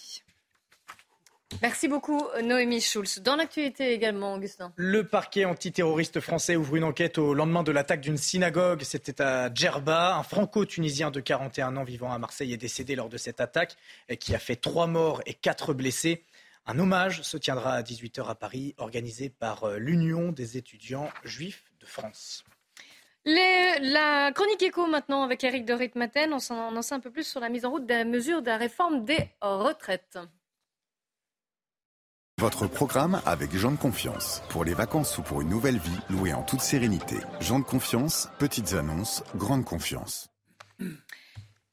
Merci beaucoup, Noémie Schulz. Dans l'actualité également, Augustin. Le parquet antiterroriste français ouvre une enquête au lendemain de l'attaque d'une synagogue. C'était à Djerba. Un franco-tunisien de 41 ans vivant à Marseille est décédé lors de cette attaque qui a fait trois morts et quatre blessés. Un hommage se tiendra à 18h à Paris, organisé par euh, l'Union des étudiants juifs de France. la chronique écho maintenant avec Eric de Ritmaten. On s'en sait un peu plus sur la mise en route des mesures de la réforme des retraites. Votre programme avec Jean de Confiance. Pour les vacances ou pour une nouvelle vie, louée en toute sérénité. Jean de Confiance, petites annonces, grande confiance.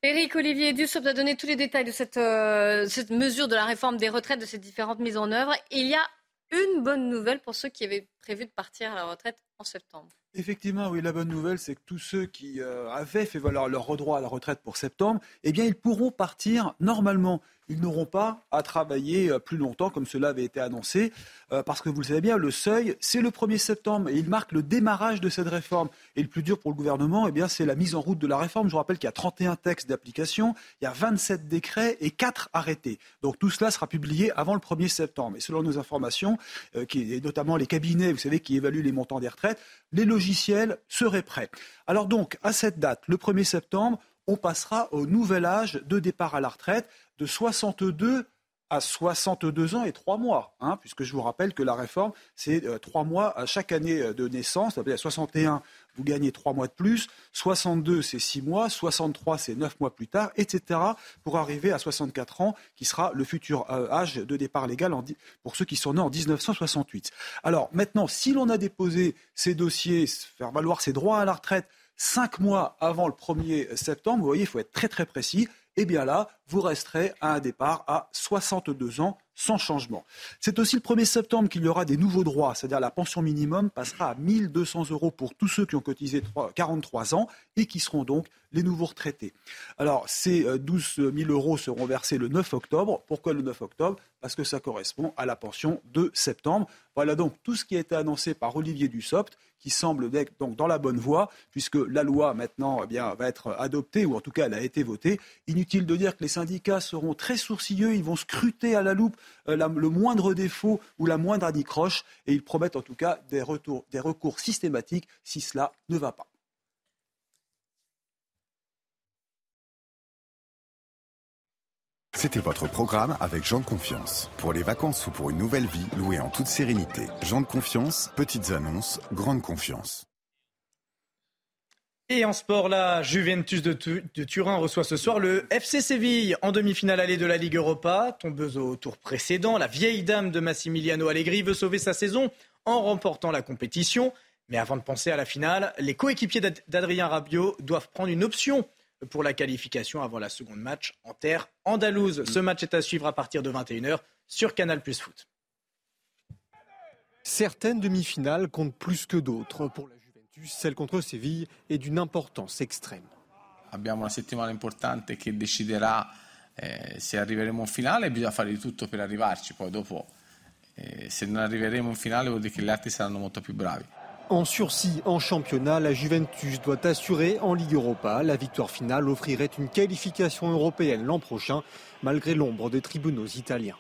Éric Olivier Dussopt a donné tous les détails de cette, euh, cette mesure de la réforme des retraites, de ces différentes mises en œuvre. Il y a une bonne nouvelle pour ceux qui avaient prévu de partir à la retraite en septembre. Effectivement, oui, la bonne nouvelle, c'est que tous ceux qui euh, avaient fait valoir leur droit à la retraite pour septembre, eh bien, ils pourront partir normalement ils n'auront pas à travailler euh, plus longtemps, comme cela avait été annoncé, euh, parce que vous le savez bien, le seuil, c'est le 1er septembre, et il marque le démarrage de cette réforme. Et le plus dur pour le gouvernement, eh c'est la mise en route de la réforme. Je vous rappelle qu'il y a 31 textes d'application, il y a 27 décrets et 4 arrêtés. Donc tout cela sera publié avant le 1er septembre. Et selon nos informations, euh, et notamment les cabinets, vous savez, qui évaluent les montants des retraites, les logiciels seraient prêts. Alors donc, à cette date, le 1er septembre, on passera au nouvel âge de départ à la retraite de 62 à 62 ans et 3 mois, hein, puisque je vous rappelle que la réforme, c'est euh, 3 mois à chaque année euh, de naissance. À 61, vous gagnez 3 mois de plus, 62, c'est 6 mois, 63, c'est 9 mois plus tard, etc., pour arriver à 64 ans, qui sera le futur euh, âge de départ légal pour ceux qui sont nés en 1968. Alors maintenant, si l'on a déposé ces dossiers, faire valoir ses droits à la retraite, 5 mois avant le 1er septembre, vous voyez, il faut être très très précis eh bien là, vous resterez à un départ à 62 ans sans changement. C'est aussi le 1er septembre qu'il y aura des nouveaux droits, c'est-à-dire la pension minimum passera à 1200 euros pour tous ceux qui ont cotisé 43 ans et qui seront donc les nouveaux retraités. Alors, ces 12 euh, 000 euros seront versés le 9 octobre. Pourquoi le 9 octobre? Parce que ça correspond à la pension de septembre. Voilà donc tout ce qui a été annoncé par Olivier Dussopt qui semble donc dans la bonne voie, puisque la loi maintenant eh va être adoptée, ou en tout cas elle a été votée. Inutile de dire que les syndicats seront très sourcilleux, ils vont scruter à la loupe euh, le moindre défaut ou la moindre anicroche, et ils promettent en tout cas des, retours, des recours systématiques si cela ne va pas. C'était votre programme avec Jean de Confiance. Pour les vacances ou pour une nouvelle vie, louée en toute sérénité. Jean de Confiance, petites annonces, grande confiance. Et en sport, la Juventus de, Turin reçoit ce soir le FC Séville en demi-finale allée de la Ligue Europa. Tombeuse au tour précédent, la vieille dame de Massimiliano Allegri veut sauver sa saison en remportant la compétition. Mais avant de penser à la finale, les coéquipiers d'Adrien Rabiot doivent prendre une option pour la qualification avant la seconde match en terre andalouse. Ce match est à suivre à partir de 21h sur Canal Plus Foot. Certaines demi-finales comptent plus que d'autres. Pour la Juventus, celle contre Séville est d'une importance extrême. Abbiamo una settimana importante che deciderà eh, se arriveremo in finale e bisogna fare di tutto per arrivarci. Poi dopo, eh, se non arriveremo in finale vuol dire che gli altri saranno molto più bravi. En sursis en championnat, la Juventus doit assurer en Ligue Europa. La victoire finale offrirait une qualification européenne l'an prochain, malgré l'ombre des tribunaux italiens.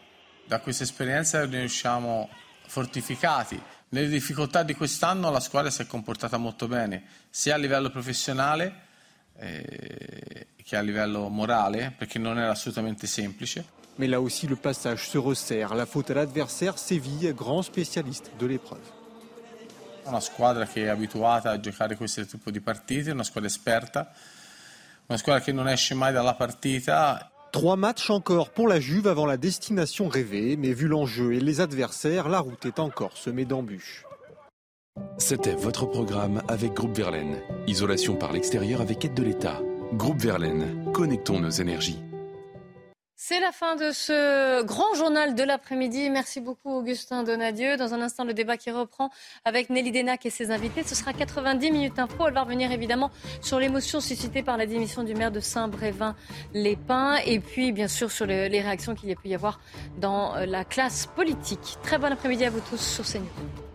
da questa esperienza ne usciamo fortificati. Nelle difficoltà di quest'anno la squadra si è comportata molto bene, sia a livello professionale eh, che a livello morale, perché non era assolutamente semplice. Mais là aussi, le passage se resserre. La faute à l'adversaire, Séville, grand spécialiste de l'épreuve. Una squadra che è abituata a giocare questo tipo di partite, una squadra esperta, una squadra che non esce mai dalla partita Trois matchs encore pour la Juve avant la destination rêvée, mais vu l'enjeu et les adversaires, la route est encore semée d'embûches. C'était votre programme avec Groupe Verlaine. Isolation par l'extérieur avec aide de l'État. Groupe Verlaine, connectons nos énergies. C'est la fin de ce grand journal de l'après-midi. Merci beaucoup Augustin Donadieu. Dans un instant, le débat qui reprend avec Nelly Denac et ses invités. Ce sera 90 minutes info. Elle va revenir évidemment sur l'émotion suscitée par la démission du maire de Saint-Brévin-les-Pins et puis bien sûr sur les réactions qu'il y a pu y avoir dans la classe politique. Très bon après-midi à vous tous sur CNews.